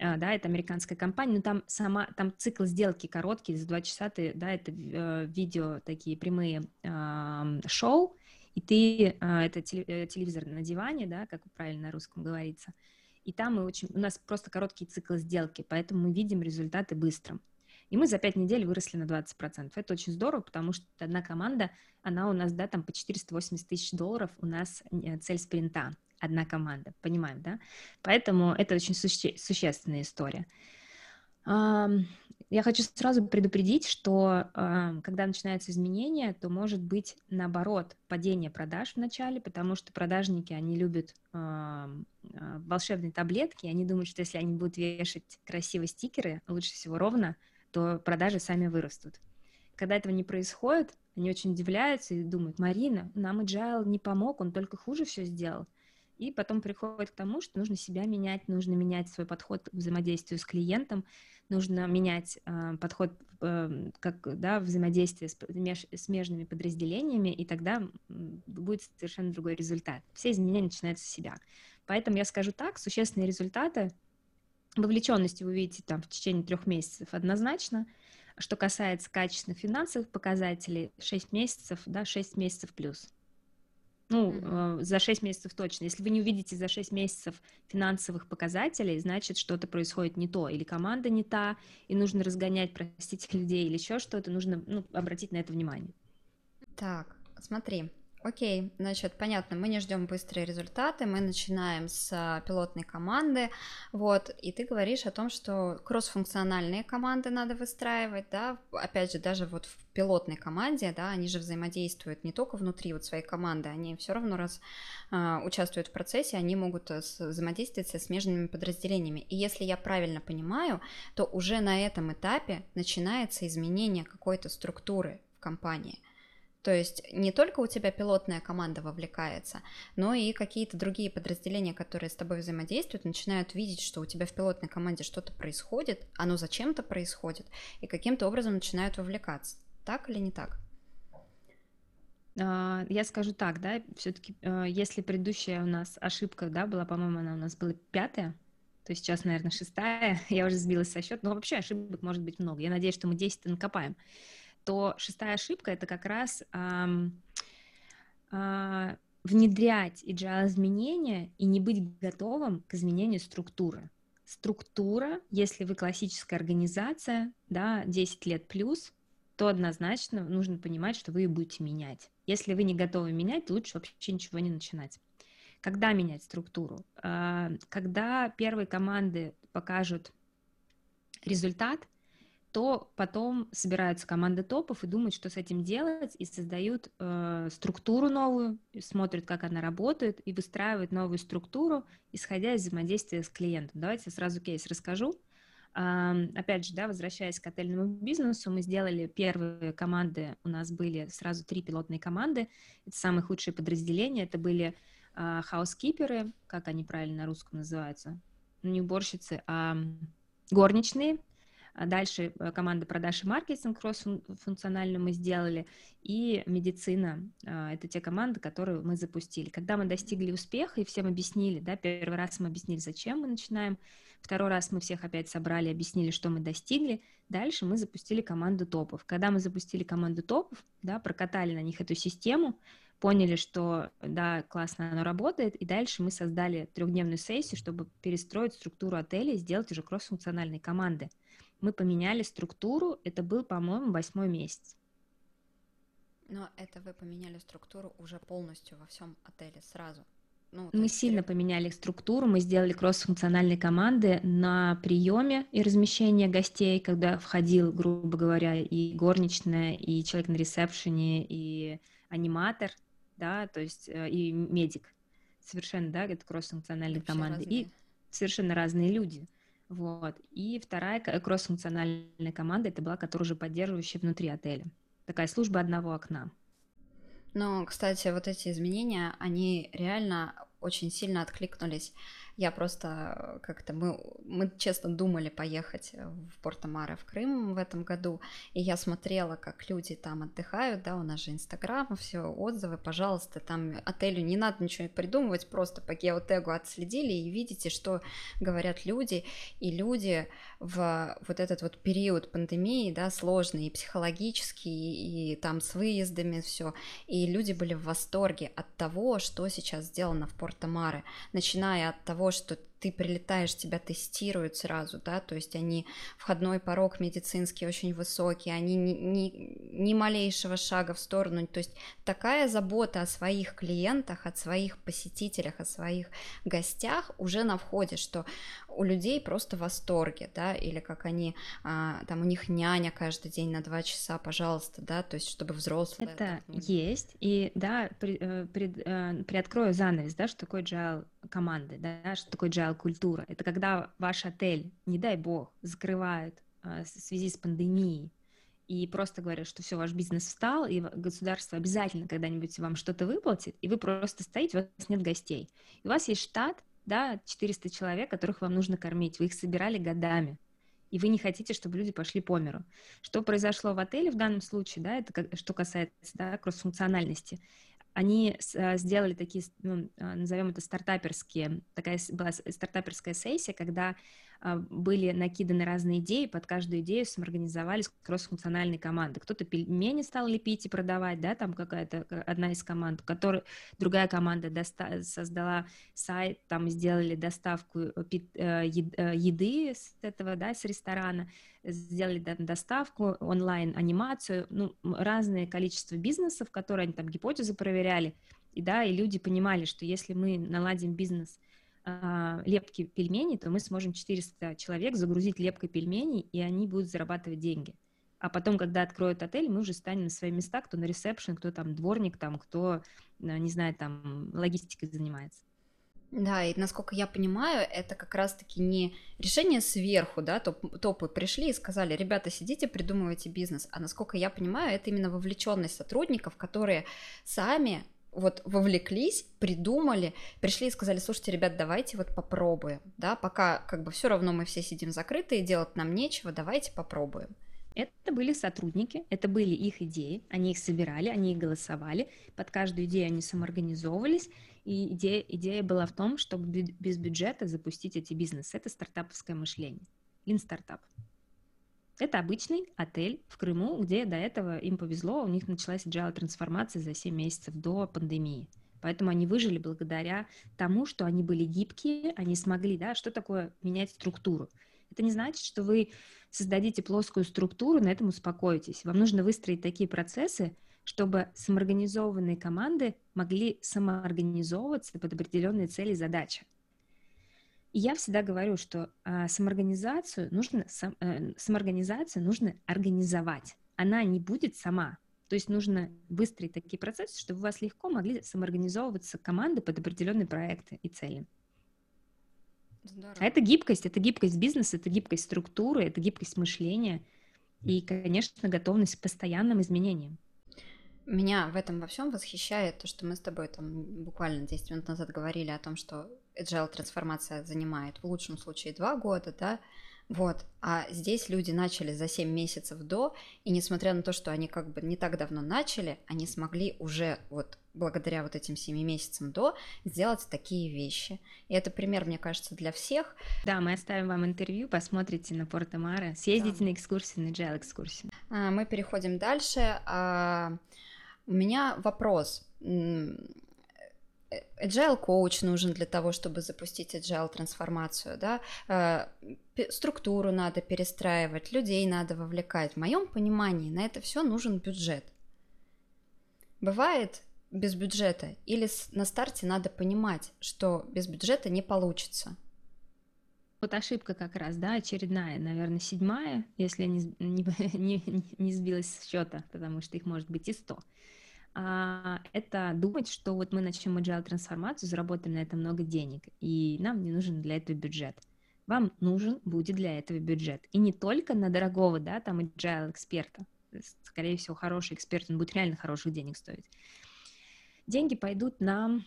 А, да, это американская компания, но там сама, там цикл сделки короткий, за 2 часа ты, да, это э, видео такие прямые шоу, и ты, э, это телевизор на диване, да, как правильно на русском говорится, и там мы очень, у нас просто короткий цикл сделки, поэтому мы видим результаты быстро. И мы за 5 недель выросли на 20%. Это очень здорово, потому что одна команда, она у нас, да, там по 480 тысяч долларов у нас э, цель спринта. Одна команда, понимаем, да? Поэтому это очень суще- существенная история. Я хочу сразу предупредить, что когда начинаются изменения, то может быть наоборот падение продаж в начале, потому что продажники, они любят а, волшебные таблетки, они думают, что если они будут вешать красивые стикеры, лучше всего ровно, то продажи сами вырастут. Когда этого не происходит, они очень удивляются и думают, Марина, нам agile не помог, он только хуже все сделал. И потом приходит к тому, что нужно себя менять, нужно менять свой подход к взаимодействию с клиентом, нужно менять э, подход э, как да, взаимодействие с меж, смежными подразделениями, и тогда будет совершенно другой результат. Все изменения начинаются с себя. Поэтому я скажу так, существенные результаты Вовлеченности вы видите там в течение трех месяцев однозначно. Что касается качественных финансовых показателей, 6 месяцев, да, 6 месяцев плюс. Ну, mm-hmm. за 6 месяцев точно. Если вы не увидите за 6 месяцев финансовых показателей, значит, что-то происходит не то, или команда не та, и нужно разгонять, простите, людей, или еще что-то, нужно ну, обратить на это внимание. Так, смотри, Окей, значит, понятно, мы не ждем быстрые результаты, мы начинаем с а, пилотной команды, вот, и ты говоришь о том, что кроссфункциональные команды надо выстраивать, да, опять же, даже вот в пилотной команде, да, они же взаимодействуют не только внутри вот своей команды, они все равно раз э, участвуют в процессе, они могут э, взаимодействовать со смежными подразделениями, и если я правильно понимаю, то уже на этом этапе начинается изменение какой-то структуры в компании, то есть не только у тебя пилотная команда вовлекается, но и какие-то другие подразделения, которые с тобой взаимодействуют, начинают видеть, что у тебя в пилотной команде что-то происходит, оно зачем-то происходит, и каким-то образом начинают вовлекаться. Так или не так? А, я скажу так, да, все-таки, э, если предыдущая у нас ошибка, да, была, по-моему, она у нас была пятая, то сейчас, наверное, шестая, я уже сбилась со счета, но вообще ошибок может быть много. Я надеюсь, что мы 10 накопаем то шестая ошибка это как раз эм, э, внедрять agile изменения и не быть готовым к изменению структуры. Структура, если вы классическая организация, да, 10 лет плюс, то однозначно нужно понимать, что вы ее будете менять. Если вы не готовы менять, лучше вообще ничего не начинать. Когда менять структуру? Когда первые команды покажут результат – то потом собираются команды топов и думают, что с этим делать, и создают э, структуру новую, смотрят, как она работает, и выстраивают новую структуру, исходя из взаимодействия с клиентом. Давайте сразу кейс расскажу. Э, опять же, да, возвращаясь к отельному бизнесу, мы сделали первые команды, у нас были сразу три пилотные команды, это самые худшие подразделения, это были э, как они правильно на русском называются, ну, не уборщицы, а горничные, дальше э, команда продаж и маркетинг кросс-функционально мы сделали, и медицина а, — это те команды, которые мы запустили. Когда мы достигли успеха и всем объяснили, да, первый раз мы объяснили, зачем мы начинаем, второй раз мы всех опять собрали, объяснили, что мы достигли, дальше мы запустили команду топов. Когда мы запустили команду топов, да, прокатали на них эту систему, поняли, что да, классно оно работает, и дальше мы создали трехдневную сессию, чтобы перестроить структуру отеля и сделать уже кросс-функциональные команды мы поменяли структуру, это был, по-моему, восьмой месяц. Но это вы поменяли структуру уже полностью во всем отеле сразу. Ну, мы сильно поменяли структуру, мы сделали кросс-функциональные команды на приеме и размещение гостей, когда входил, грубо говоря, и горничная, и человек на ресепшене, и аниматор, да, то есть э, и медик. Совершенно, да, это кросс-функциональные команды. Разные. И совершенно разные люди. Вот. И вторая кросс-функциональная команда, это была, которая уже поддерживающая внутри отеля. Такая служба одного окна. Но, кстати, вот эти изменения, они реально очень сильно откликнулись я просто э, как-то мы, мы честно думали поехать в Порто-Маре в Крым в этом году, и я смотрела, как люди там отдыхают, да, у нас же Инстаграм, все отзывы, пожалуйста, там отелю не надо ничего придумывать, просто по геотегу отследили и видите, что говорят люди, и люди в вот этот вот период пандемии, да, сложный и психологический, и там с выездами все, и люди были в восторге от того, что сейчас сделано в Порто-Маре, начиная от того, что ты прилетаешь, тебя тестируют сразу, да, то есть они, входной порог медицинский очень высокий, они ни, ни, ни малейшего шага в сторону, то есть такая забота о своих клиентах, о своих посетителях, о своих гостях уже на входе, что у людей просто в восторге, да, или как они, а, там у них няня каждый день на два часа, пожалуйста, да, то есть чтобы взрослые... Это есть, и да, при, э, при, э, приоткрою занавес, да, что такое agile команды, да, что такое agile культура. Это когда ваш отель, не дай бог, закрывают э, в связи с пандемией, и просто говорят, что все, ваш бизнес встал, и государство обязательно когда-нибудь вам что-то выплатит, и вы просто стоите, у вас нет гостей. И у вас есть штат, да, 400 человек, которых вам нужно кормить, вы их собирали годами, и вы не хотите, чтобы люди пошли по миру. Что произошло в отеле в данном случае, да, это как, что касается, да, кроссфункциональности. Они а, сделали такие, ну, а, назовем это стартаперские, такая была стартаперская сессия, когда были накиданы разные идеи, под каждую идею самоорганизовались кросс-функциональные команды. Кто-то пельмени стал лепить и продавать, да, там какая-то одна из команд, которая другая команда доста- создала сайт, там сделали доставку э, э, еды с этого, да, с ресторана, сделали доставку, онлайн-анимацию, ну, разное количество бизнесов, которые они там гипотезы проверяли, и да, и люди понимали, что если мы наладим бизнес а, лепки пельменей, то мы сможем 400 человек загрузить лепкой пельменей, и они будут зарабатывать деньги. А потом, когда откроют отель, мы уже станем на свои места, кто на ресепшн, кто там дворник, там, кто, а, не знаю, там логистикой занимается. Да, и насколько я понимаю, это как раз-таки не решение сверху, да, топ, топы пришли и сказали, ребята, сидите, придумывайте бизнес, а насколько я понимаю, это именно вовлеченность сотрудников, которые сами вот вовлеклись, придумали, пришли и сказали, слушайте, ребят, давайте вот попробуем, да, пока как бы все равно мы все сидим закрытые, делать нам нечего, давайте попробуем. Это были сотрудники, это были их идеи, они их собирали, они их голосовали, под каждую идею они самоорганизовывались, и идея, идея была в том, чтобы без бюджета запустить эти бизнесы. Это стартаповское мышление. Lean стартап. Это обычный отель в Крыму, где до этого им повезло, у них началась agile трансформация за 7 месяцев до пандемии. Поэтому они выжили благодаря тому, что они были гибкие, они смогли, да, что такое менять структуру. Это не значит, что вы создадите плоскую структуру, на этом успокоитесь. Вам нужно выстроить такие процессы, чтобы самоорганизованные команды могли самоорганизовываться под определенные цели и задачи. Я всегда говорю, что а, самоорганизацию нужно сам, э, самоорганизацию нужно организовать. Она не будет сама. То есть нужно выстроить такие процессы, чтобы у вас легко могли самоорганизовываться команды под определенные проекты и цели. Здорово. А это гибкость, это гибкость бизнеса, это гибкость структуры, это гибкость мышления и, конечно, готовность к постоянным изменениям. Меня в этом во всем восхищает то, что мы с тобой там буквально 10 минут назад говорили о том, что agile трансформация занимает в лучшем случае 2 года, да, вот, а здесь люди начали за 7 месяцев до, и несмотря на то, что они как бы не так давно начали, они смогли уже вот благодаря вот этим 7 месяцам до сделать такие вещи. И это пример, мне кажется, для всех. Да, мы оставим вам интервью, посмотрите на Порто Маре, съездите да. на экскурсию, на agile экскурсию. А, мы переходим дальше. А, у меня вопрос. Agile коуч нужен для того, чтобы запустить agile трансформацию, да, э, структуру надо перестраивать, людей надо вовлекать. В моем понимании на это все нужен бюджет. Бывает без бюджета или на старте надо понимать, что без бюджета не получится. Вот ошибка как раз, да, очередная, наверное, седьмая, если я не, не, не, не сбилась с счета, потому что их может быть и сто. Это думать, что вот мы начнем agile трансформацию, заработаем на это много денег, и нам не нужен для этого бюджет. Вам нужен будет для этого бюджет. И не только на дорогого, да, там agile эксперта. Скорее всего, хороший эксперт, он будет реально хороших денег стоить. Деньги пойдут на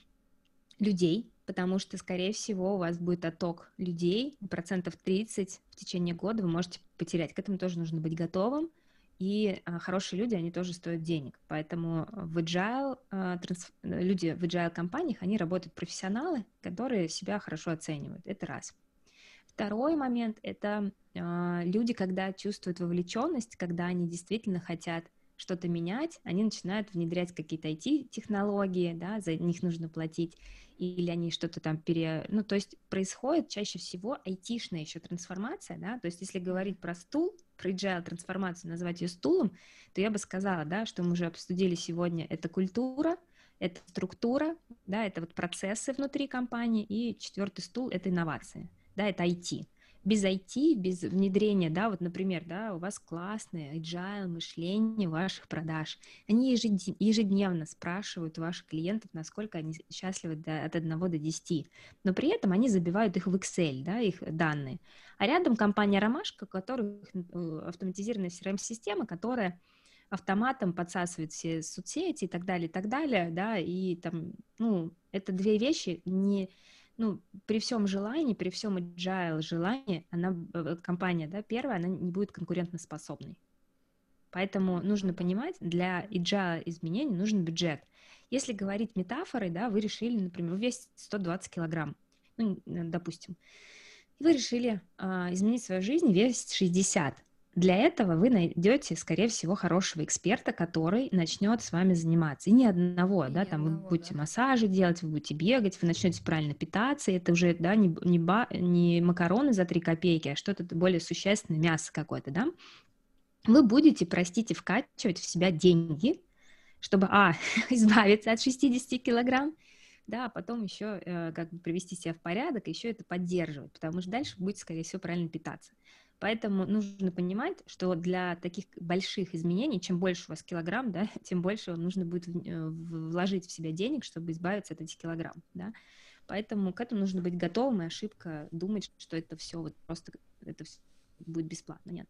людей, потому что, скорее всего, у вас будет отток людей, процентов 30 в течение года вы можете потерять. К этому тоже нужно быть готовым и а, хорошие люди, они тоже стоят денег. Поэтому в agile, а, транс... люди в agile компаниях, они работают профессионалы, которые себя хорошо оценивают. Это раз. Второй момент — это а, люди, когда чувствуют вовлеченность, когда они действительно хотят что-то менять, они начинают внедрять какие-то IT-технологии, да, за них нужно платить, или они что-то там пере... Ну, то есть происходит чаще всего айтишная еще трансформация, да, то есть если говорить про стул, про agile трансформацию, назвать ее стулом, то я бы сказала, да, что мы уже обсудили сегодня, это культура, это структура, да, это вот процессы внутри компании, и четвертый стул — это инновации, да, это IT без IT, без внедрения, да, вот, например, да, у вас классное agile мышление ваших продаж. Они ежедневно спрашивают ваших клиентов, насколько они счастливы до, от 1 до 10, но при этом они забивают их в Excel, да, их данные. А рядом компания Ромашка, у которых автоматизированная CRM-система, которая автоматом подсасывает все соцсети и так далее, и так далее, да, и там, ну, это две вещи не ну, при всем желании, при всем agile желании, она, компания, да, первая, она не будет конкурентоспособной. Поэтому нужно понимать, для agile изменений нужен бюджет. Если говорить метафорой, да, вы решили, например, весить 120 килограмм, ну, допустим, вы решили э, изменить свою жизнь вес 60. Для этого вы найдете, скорее всего, хорошего эксперта, который начнет с вами заниматься. И ни одного, и да, там одного, вы будете да. массажи делать, вы будете бегать, вы начнете правильно питаться, и это уже, да, не, не, ба, не макароны за 3 копейки, а что-то более существенное, мясо какое-то, да. Вы будете, простите, вкачивать в себя деньги, чтобы, а, избавиться от 60 килограмм, да, а потом еще э, как бы привести себя в порядок, еще это поддерживать, потому что дальше будете, скорее всего, правильно питаться. Поэтому нужно понимать, что для таких больших изменений, чем больше у вас килограмм, да, тем больше нужно будет э, вложить в себя денег, чтобы избавиться от этих килограмм, да. Поэтому к этому нужно быть готовым, и ошибка думать, что это все вот просто это все будет бесплатно, нет.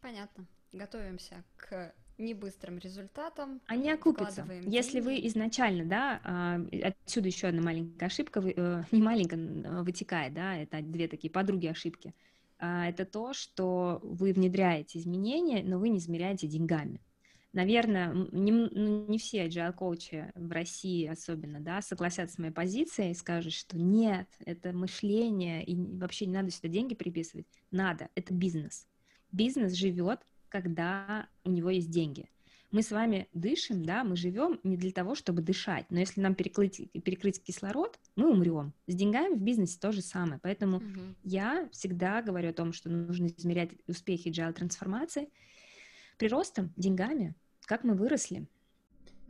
Понятно. Готовимся к не быстрым результатом. Они окупятся. Если вы изначально, да, а, отсюда еще одна маленькая ошибка, э, не маленькая, вытекает, да, это две такие подруги ошибки. А, это то, что вы внедряете изменения, но вы не измеряете деньгами. Наверное, не, ну, не все agile коучи в России особенно, да, согласятся с моей позицией и скажут, что нет, это мышление, и вообще не надо сюда деньги приписывать. Надо, это бизнес. Бизнес живет когда у него есть деньги. Мы с вами дышим, да, мы живем не для того, чтобы дышать, но если нам перекрыть, перекрыть кислород, мы умрем. С деньгами в бизнесе то же самое. Поэтому угу. я всегда говорю о том, что нужно измерять успехи agile трансформации приростом, деньгами, как мы выросли,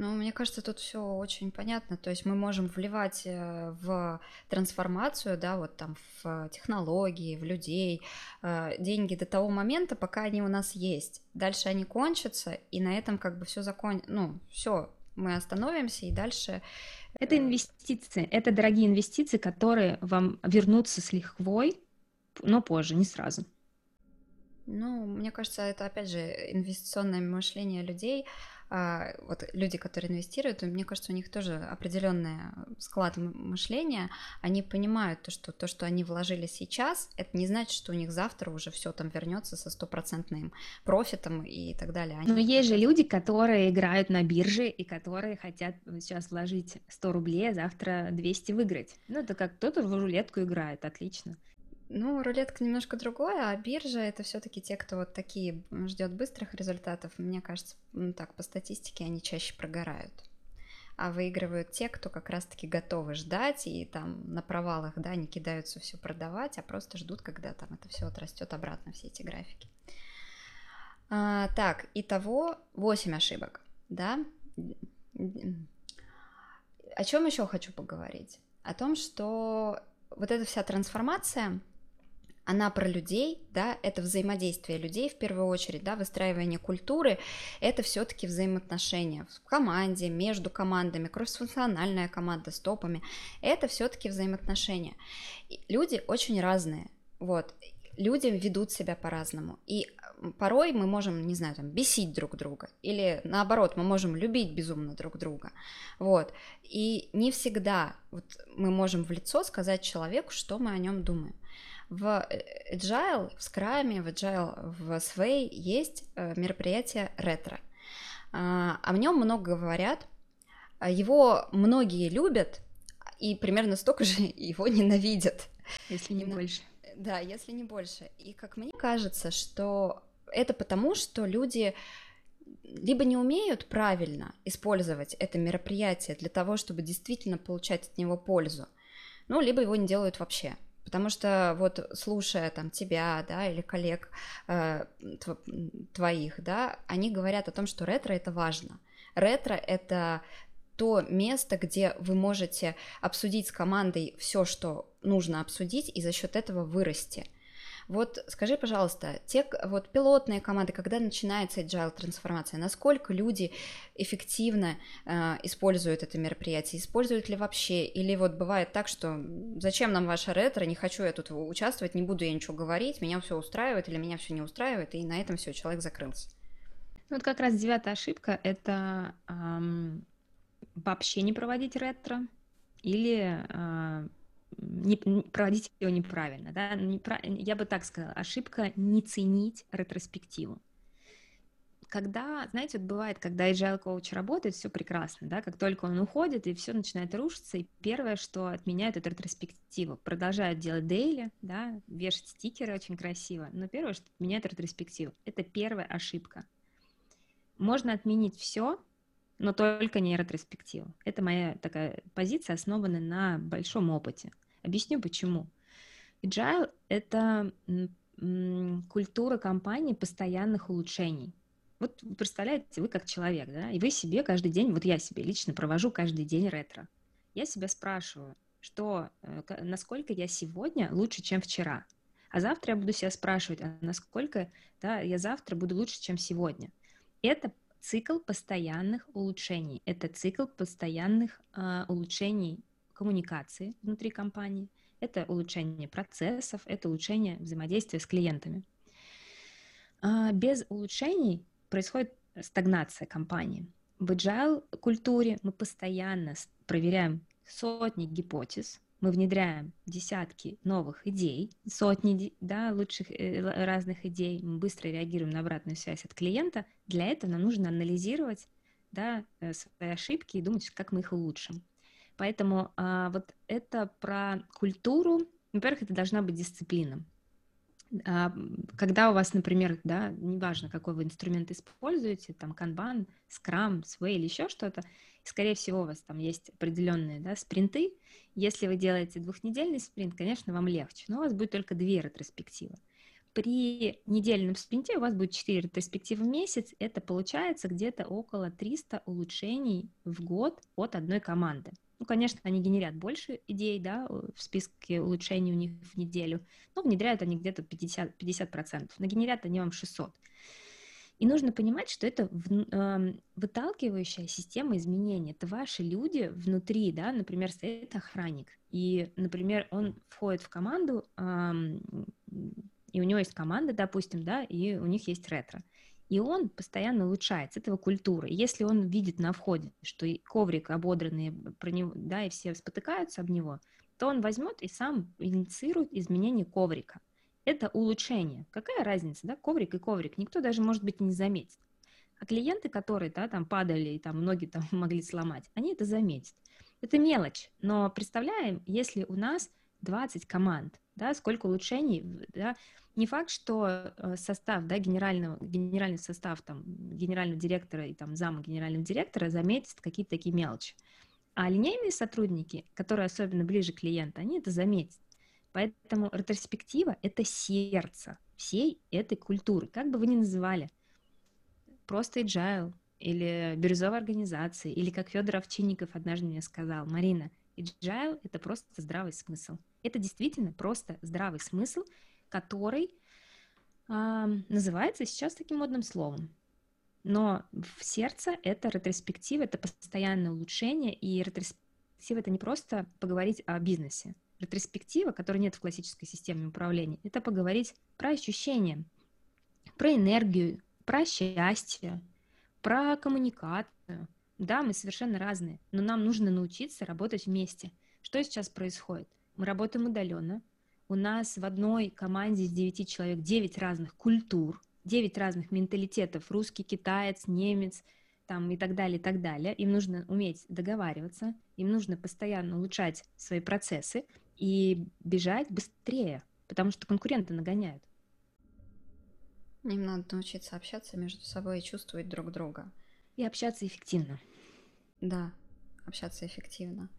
ну, мне кажется, тут все очень понятно. То есть мы можем вливать э, в трансформацию, да, вот там в технологии, в людей э, деньги до того момента, пока они у нас есть. Дальше они кончатся, и на этом как бы все закон, ну, все, мы остановимся и дальше. Это э, инвестиции, это дорогие инвестиции, которые вам вернутся с лихвой, но позже, не сразу. Ну, мне кажется, это опять же инвестиционное мышление людей. А, вот люди, которые инвестируют, мне кажется, у них тоже определенный склад мышления, они понимают то, что то, что они вложили сейчас, это не значит, что у них завтра уже все там вернется со стопроцентным профитом и так далее. Они... Но есть же люди, которые играют на бирже и которые хотят сейчас вложить 100 рублей, а завтра 200 выиграть. Ну, это как кто-то в рулетку играет, отлично. Ну, рулетка немножко другое, а биржа это все-таки те, кто вот такие ждет быстрых результатов. Мне кажется, ну, так по статистике они чаще прогорают. А выигрывают те, кто как раз-таки готовы ждать и там на провалах, да, не кидаются все продавать, а просто ждут, когда там это все отрастет обратно, все эти графики. А, так, итого 8 ошибок, да. О чем еще хочу поговорить? О том, что вот эта вся трансформация, она про людей, да, это взаимодействие людей в первую очередь, да, выстраивание культуры, это все-таки взаимоотношения в команде, между командами, кроссфункциональная команда с топами, это все-таки взаимоотношения. Люди очень разные, вот, люди ведут себя по-разному, и порой мы можем, не знаю, там, бесить друг друга, или наоборот, мы можем любить безумно друг друга, вот, и не всегда вот мы можем в лицо сказать человеку, что мы о нем думаем. В э, Agile, в Scrum, в Agile, в Sway есть э, мероприятие ретро. А, о нем много говорят, его многие любят, и примерно столько же его ненавидят. Если не больше. Да, если не больше. И как мне кажется, что это потому, что люди либо не умеют правильно использовать это мероприятие для того, чтобы действительно получать от него пользу, ну, либо его не делают вообще. Потому что вот слушая там тебя, да, или коллег э, твоих, да, они говорят о том, что ретро это важно. Ретро это то место, где вы можете обсудить с командой все, что нужно обсудить, и за счет этого вырасти. Вот скажи, пожалуйста, те вот пилотные команды, когда начинается agile трансформация, насколько люди эффективно э, используют это мероприятие, используют ли вообще, или вот бывает так, что зачем нам ваша ретро, не хочу я тут участвовать, не буду я ничего говорить, меня все устраивает или меня все не устраивает, и на этом все, человек закрылся. Ну, вот как раз девятая ошибка — это эм, вообще не проводить ретро или э, не, проводить его неправильно. Да? Я бы так сказала, ошибка не ценить ретроспективу. когда, знаете, вот бывает, когда agile коуч работает, все прекрасно, да, как только он уходит, и все начинает рушиться, и первое, что отменяют, это ретроспективу. Продолжают делать дейли, да, вешать стикеры очень красиво, но первое, что отменяют ретроспективу, это первая ошибка. Можно отменить все, но только не ретроспективу. Это моя такая позиция, основанная на большом опыте. Объясню почему. Agile — это культура компании постоянных улучшений. Вот представляете, вы как человек, да, и вы себе каждый день, вот я себе лично провожу каждый день ретро. Я себя спрашиваю, что, э, насколько я сегодня лучше, чем вчера. А завтра я буду себя спрашивать, а насколько да, я завтра буду лучше, чем сегодня. Это цикл постоянных улучшений. Это цикл постоянных э, улучшений коммуникации внутри компании. Это улучшение процессов, это улучшение взаимодействия с клиентами. А без улучшений происходит стагнация компании. В agile культуре мы постоянно проверяем сотни гипотез, мы внедряем десятки новых идей, сотни да, лучших э, разных идей, мы быстро реагируем на обратную связь от клиента. Для этого нам нужно анализировать да, э, свои ошибки и думать, как мы их улучшим. Поэтому а, вот это про культуру. Во-первых, это должна быть дисциплина. А, когда у вас, например, да, неважно, какой вы инструмент используете, там канбан, скрам, свей или еще что-то, скорее всего, у вас там есть определенные да, спринты. Если вы делаете двухнедельный спринт, конечно, вам легче, но у вас будет только две ретроспективы. При недельном спринте у вас будет 4 ретроспективы в месяц. Это получается где-то около 300 улучшений в год от одной команды. Ну, конечно, они генерят больше идей, да, в списке улучшений у них в неделю, но внедряют они где-то 50%, 50%, но генерят они вам 600. И нужно понимать, что это в, э, выталкивающая система изменений. Это ваши люди внутри, да, например, стоит охранник, и, например, он входит в команду, э, и у него есть команда, допустим, да, и у них есть ретро и он постоянно улучшается, этого культура. если он видит на входе, что коврик ободранный про него, да, и все спотыкаются об него, то он возьмет и сам инициирует изменение коврика. Это улучшение. Какая разница, да, коврик и коврик? Никто даже, может быть, не заметит. А клиенты, которые, да, там падали и там ноги там могли сломать, они это заметят. Это мелочь, но представляем, если у нас 20 команд, да, сколько улучшений, да, не факт, что э, состав, да, генерального, генеральный состав, там, генерального директора и там зама генерального директора заметит какие-то такие мелочи. А линейные сотрудники, которые особенно ближе к клиенту, они это заметят. Поэтому ретроспектива — это сердце всей этой культуры, как бы вы ни называли. Просто agile или бирюзовая организация, или как Федор Овчинников однажды мне сказал, Марина, agile — это просто здравый смысл. Это действительно просто здравый смысл, который э, называется сейчас таким модным словом. Но в сердце это ретроспектива, это постоянное улучшение, и ретроспектива это не просто поговорить о бизнесе. Ретроспектива, которой нет в классической системе управления, это поговорить про ощущения, про энергию, про счастье, про коммуникацию. Да, мы совершенно разные, но нам нужно научиться работать вместе. Что сейчас происходит? Мы работаем удаленно, у нас в одной команде из 9 человек 9 разных культур, 9 разных менталитетов, русский, китаец, немец, там и так далее, и так далее. Им нужно уметь договариваться, им нужно постоянно улучшать свои процессы и бежать быстрее, потому что конкуренты нагоняют. Им надо научиться общаться между собой и чувствовать друг друга. И общаться эффективно. Да, общаться эффективно.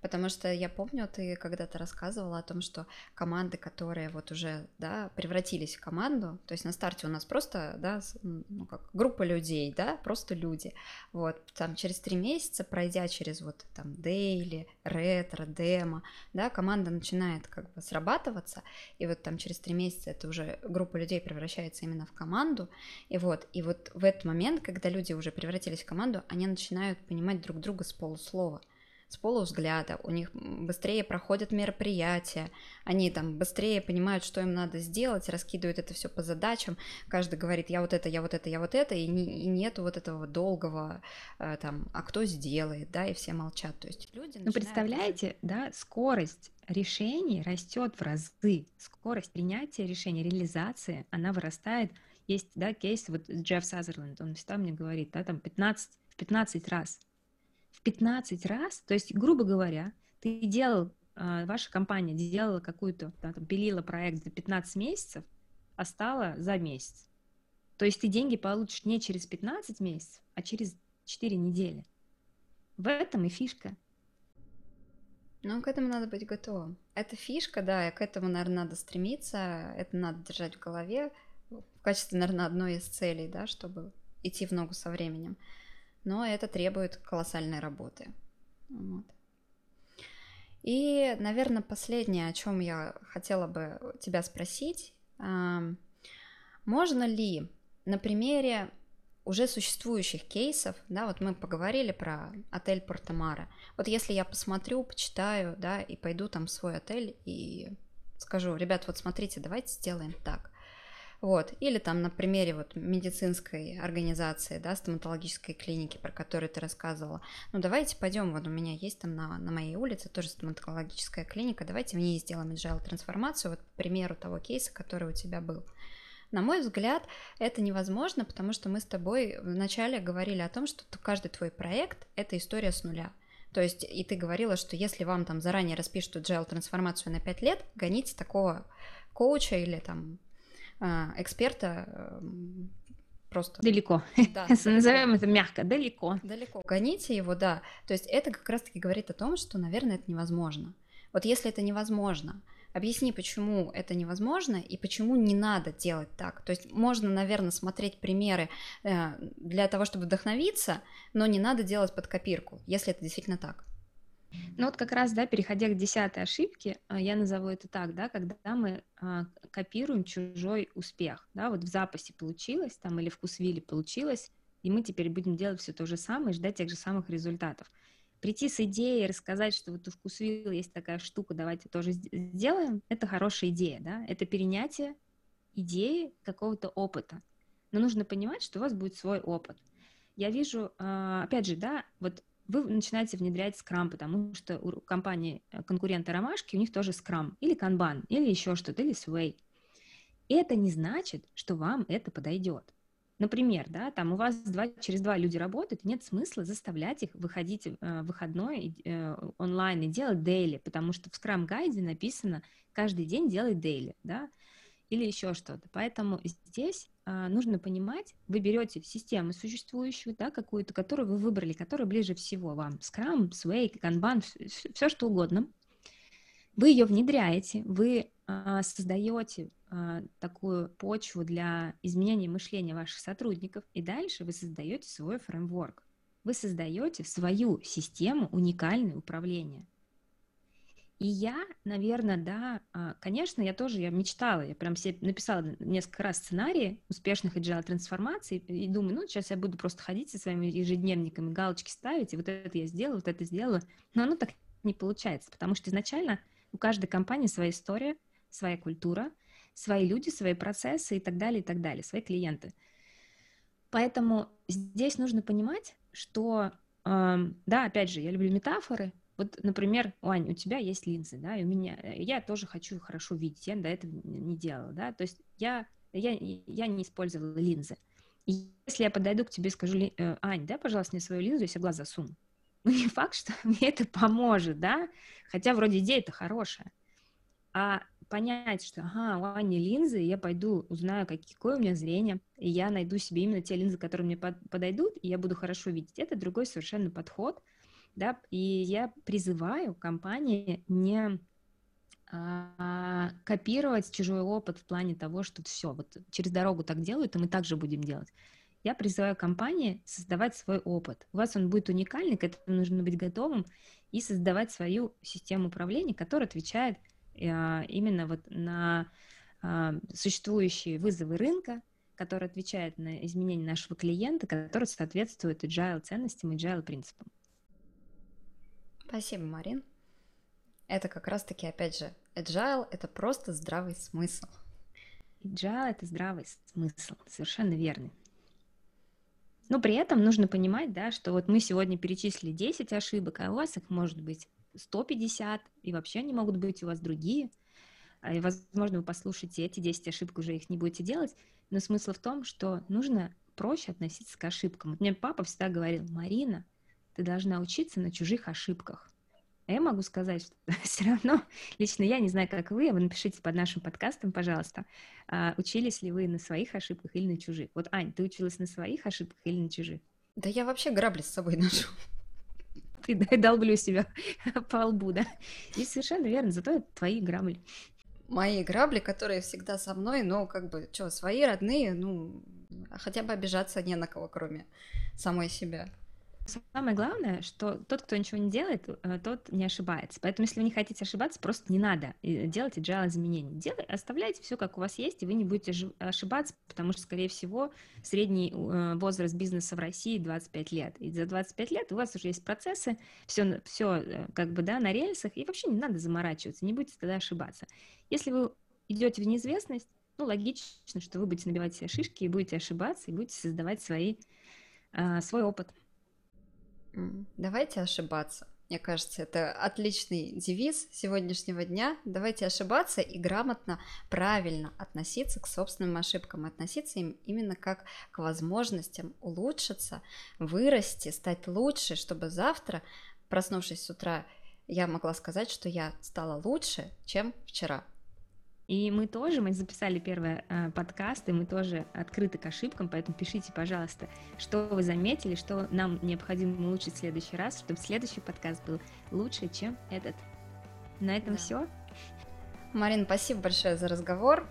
Потому что я помню, ты когда-то рассказывала о том, что команды, которые вот уже, да, превратились в команду, то есть на старте у нас просто, да, ну как группа людей, да, просто люди, вот, там через три месяца, пройдя через вот там дейли, ретро, демо, да, команда начинает как бы срабатываться, и вот там через три месяца это уже группа людей превращается именно в команду, и вот, и вот в этот момент, когда люди уже превратились в команду, они начинают понимать друг друга с полуслова, с полувзгляда, у них быстрее проходят мероприятия, они там быстрее понимают, что им надо сделать, раскидывают это все по задачам, каждый говорит, я вот это, я вот это, я вот это, и, не, и нету вот этого долгого э, там, а кто сделает, да, и все молчат, то есть люди Ну, представляете, да, скорость решений растет в разы, скорость принятия решений, реализации, она вырастает. Есть, да, кейс, вот Джефф Сазерленд, он всегда мне говорит, да, там 15, в 15 раз. В 15 раз, то есть, грубо говоря, ты делал, а, ваша компания делала какую-то, да, там, пилила проект за 15 месяцев, а стала за месяц. То есть ты деньги получишь не через 15 месяцев, а через 4 недели. В этом и фишка. Ну, к этому надо быть готовым. Это фишка, да, и к этому, наверное, надо стремиться, это надо держать в голове в качестве, наверное, одной из целей, да, чтобы идти в ногу со временем. Но это требует колоссальной работы. Вот. И, наверное, последнее, о чем я хотела бы тебя спросить, можно ли на примере уже существующих кейсов, да, вот мы поговорили про отель Портомара. Вот если я посмотрю, почитаю, да, и пойду там в свой отель и скажу, ребят, вот смотрите, давайте сделаем так. Вот. Или там на примере вот медицинской организации, да, стоматологической клиники, про которую ты рассказывала. Ну, давайте пойдем, вот у меня есть там на, на моей улице тоже стоматологическая клиника, давайте в ней сделаем agile трансформацию, вот по примеру того кейса, который у тебя был. На мой взгляд, это невозможно, потому что мы с тобой вначале говорили о том, что каждый твой проект — это история с нуля. То есть, и ты говорила, что если вам там заранее распишут agile трансформацию на 5 лет, гоните такого коуча или там эксперта эм, просто... Далеко. Да, Назовем это мягко, далеко. Далеко. Гоните его, да. То есть это как раз-таки говорит о том, что, наверное, это невозможно. Вот если это невозможно, объясни, почему это невозможно и почему не надо делать так. То есть можно, наверное, смотреть примеры э, для того, чтобы вдохновиться, но не надо делать под копирку, если это действительно так. Ну вот как раз, да, переходя к десятой ошибке, а, я назову это так, да, когда мы а, копируем чужой успех, да, вот в запасе получилось там или в Кусвиле получилось, и мы теперь будем делать все то же самое и ждать тех же самых результатов. Прийти с идеей, рассказать, что вот у Вкусвилла есть такая штука, давайте тоже сделаем, это хорошая идея, да, это перенятие идеи какого-то опыта. Но нужно понимать, что у вас будет свой опыт. Я вижу, а, опять же, да, вот вы начинаете внедрять скрам, потому что у компании э, конкурента Ромашки, у них тоже скрам, или канбан, или еще что-то, или свей. Это не значит, что вам это подойдет. Например, да, там у вас два, через два люди работают, нет смысла заставлять их выходить э, выходной э, онлайн и делать дейли, потому что в скрам гайде написано каждый день делать дейли, да, или еще что-то. Поэтому здесь нужно понимать, вы берете систему существующую, да, какую-то, которую вы выбрали, которая ближе всего вам, Scrum, Sway, Kanban, все что угодно. Вы ее внедряете, вы а, создаете а, такую почву для изменения мышления ваших сотрудников, и дальше вы создаете свой фреймворк. Вы создаете свою систему уникального управления – и я, наверное, да, а, конечно, я тоже, я мечтала, я прям себе написала несколько раз сценарии успешных agile трансформаций и думаю, ну, сейчас я буду просто ходить со своими ежедневниками, галочки ставить, и вот это я сделала, вот это сделала. Но оно так не получается, потому что изначально у каждой компании своя история, своя культура, свои люди, свои процессы и так далее, и так далее, свои клиенты. Поэтому здесь нужно понимать, что, да, опять же, я люблю метафоры, вот, например, Ань, у тебя есть линзы, да, и у меня, э, я тоже хочу хорошо видеть, я до этого не делала, да, то есть я, я, я не использовала линзы. И если я подойду к тебе и скажу, э, Ань, дай, пожалуйста, мне свою линзу, я себе глаз засуну. Ну, не факт, что мне это поможет, да, хотя вроде идея это хорошая. А понять, что, ага, у Ани линзы, я пойду, узнаю, какое у меня зрение, и я найду себе именно те линзы, которые мне подойдут, и я буду хорошо видеть. Это другой совершенно подход – да, и я призываю компании не а, копировать чужой опыт в плане того, что все, вот через дорогу так делают, и мы также будем делать. Я призываю компании создавать свой опыт. У вас он будет уникальный, к этому нужно быть готовым и создавать свою систему управления, которая отвечает а, именно вот на а, существующие вызовы рынка, который отвечает на изменения нашего клиента, который соответствует agile ценностям, agile принципам. Спасибо, Марин. Это как раз-таки, опять же, agile — это просто здравый смысл. Agile — это здравый смысл, совершенно верный. Но при этом нужно понимать, да, что вот мы сегодня перечислили 10 ошибок, а у вас их может быть 150, и вообще они могут быть у вас другие. а, и, возможно, вы послушаете эти 10 ошибок, уже их не будете делать, но смысл в том, что нужно проще относиться к ошибкам. Вот мне папа всегда говорил, Марина, ты должна учиться на чужих ошибках. А я могу сказать, что все равно, лично я не знаю, как вы, а вы напишите под нашим подкастом, пожалуйста, а, учились ли вы на своих ошибках или на чужих. Вот, Ань, ты училась на своих ошибках или на чужих? Да я вообще грабли с собой ношу. Ты долблю себя по лбу, да? И совершенно верно, зато это твои грабли. Мои грабли, которые всегда со мной, но как бы, что, свои родные, ну, хотя бы обижаться не на кого, кроме самой себя. Самое главное, что тот, кто ничего не делает, э, тот не ошибается. Поэтому, если вы не хотите ошибаться, просто не надо делать agile изменений. Делай, оставляйте все, как у вас есть, и вы не будете ошибаться, потому что, скорее всего, средний э, возраст бизнеса в России 25 лет. И за 25 лет у вас уже есть процессы, все, все э, как бы, да, на рельсах, и вообще не надо заморачиваться, не будете тогда ошибаться. Если вы идете в неизвестность, ну, логично, что вы будете набивать себе шишки и будете ошибаться, и будете создавать свои, свой опыт. Давайте ошибаться. Мне кажется, это отличный девиз сегодняшнего дня. Давайте ошибаться и грамотно, правильно относиться к собственным ошибкам, относиться им именно как к возможностям улучшиться, вырасти, стать лучше, чтобы завтра, проснувшись с утра, я могла сказать, что я стала лучше, чем вчера. И мы тоже, мы записали первый э, подкаст, и мы тоже открыты к ошибкам, поэтому пишите, пожалуйста, что вы заметили, что нам необходимо улучшить в следующий раз, чтобы следующий подкаст был лучше, чем этот. На этом да. все. Марин, спасибо большое за разговор.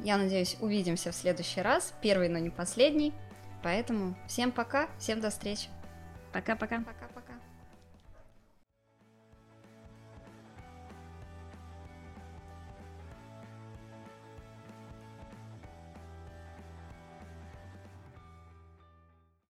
Я надеюсь, увидимся в следующий раз, первый, но не последний. Поэтому всем пока, всем до встречи. Пока-пока. Пока-пока.